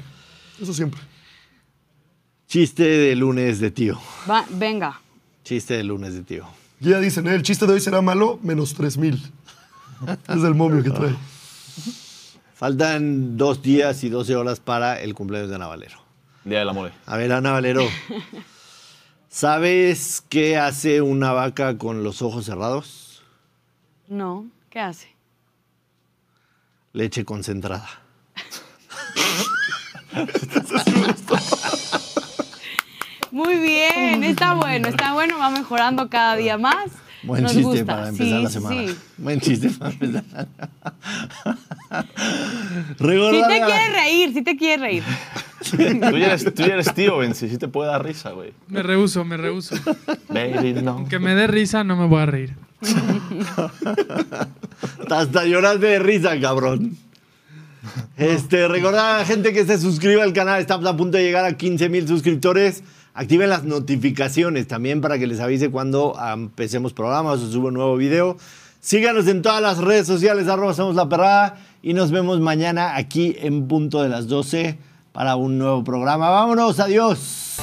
Eso siempre. Chiste de lunes de tío. Va, venga. Chiste de lunes de tío. Ya dicen, ¿eh? el chiste de hoy será malo, menos 3000. Es el momio que trae. Faltan dos días y 12 horas para el cumpleaños de Ana Valero. Día del amor. A ver, Ana Valero. ¿Sabes qué hace una vaca con los ojos cerrados? No. ¿Qué hace? Leche concentrada. Muy bien, está bueno, está bueno, va mejorando cada día más. Buen Nos chiste gusta. para empezar Sí, la semana. sí. Buen chiste para empezar. Si te quieres reír, si te quieres reír. Tú ya eres, tú ya eres tío, Benzi. Sí te puede dar risa, güey. Me rehuso, me rehuso. Baby, no. Aunque me dé risa, no me voy a reír. Hasta lloraste de risa, cabrón. Este, recordar a la gente que se suscriba al canal. Estamos a punto de llegar a 15 mil suscriptores. Activen las notificaciones también para que les avise cuando empecemos programas o subo un nuevo video. Síganos en todas las redes sociales, arroba somos la perrada. Y nos vemos mañana aquí en punto de las 12 para un nuevo programa. Vámonos, adiós.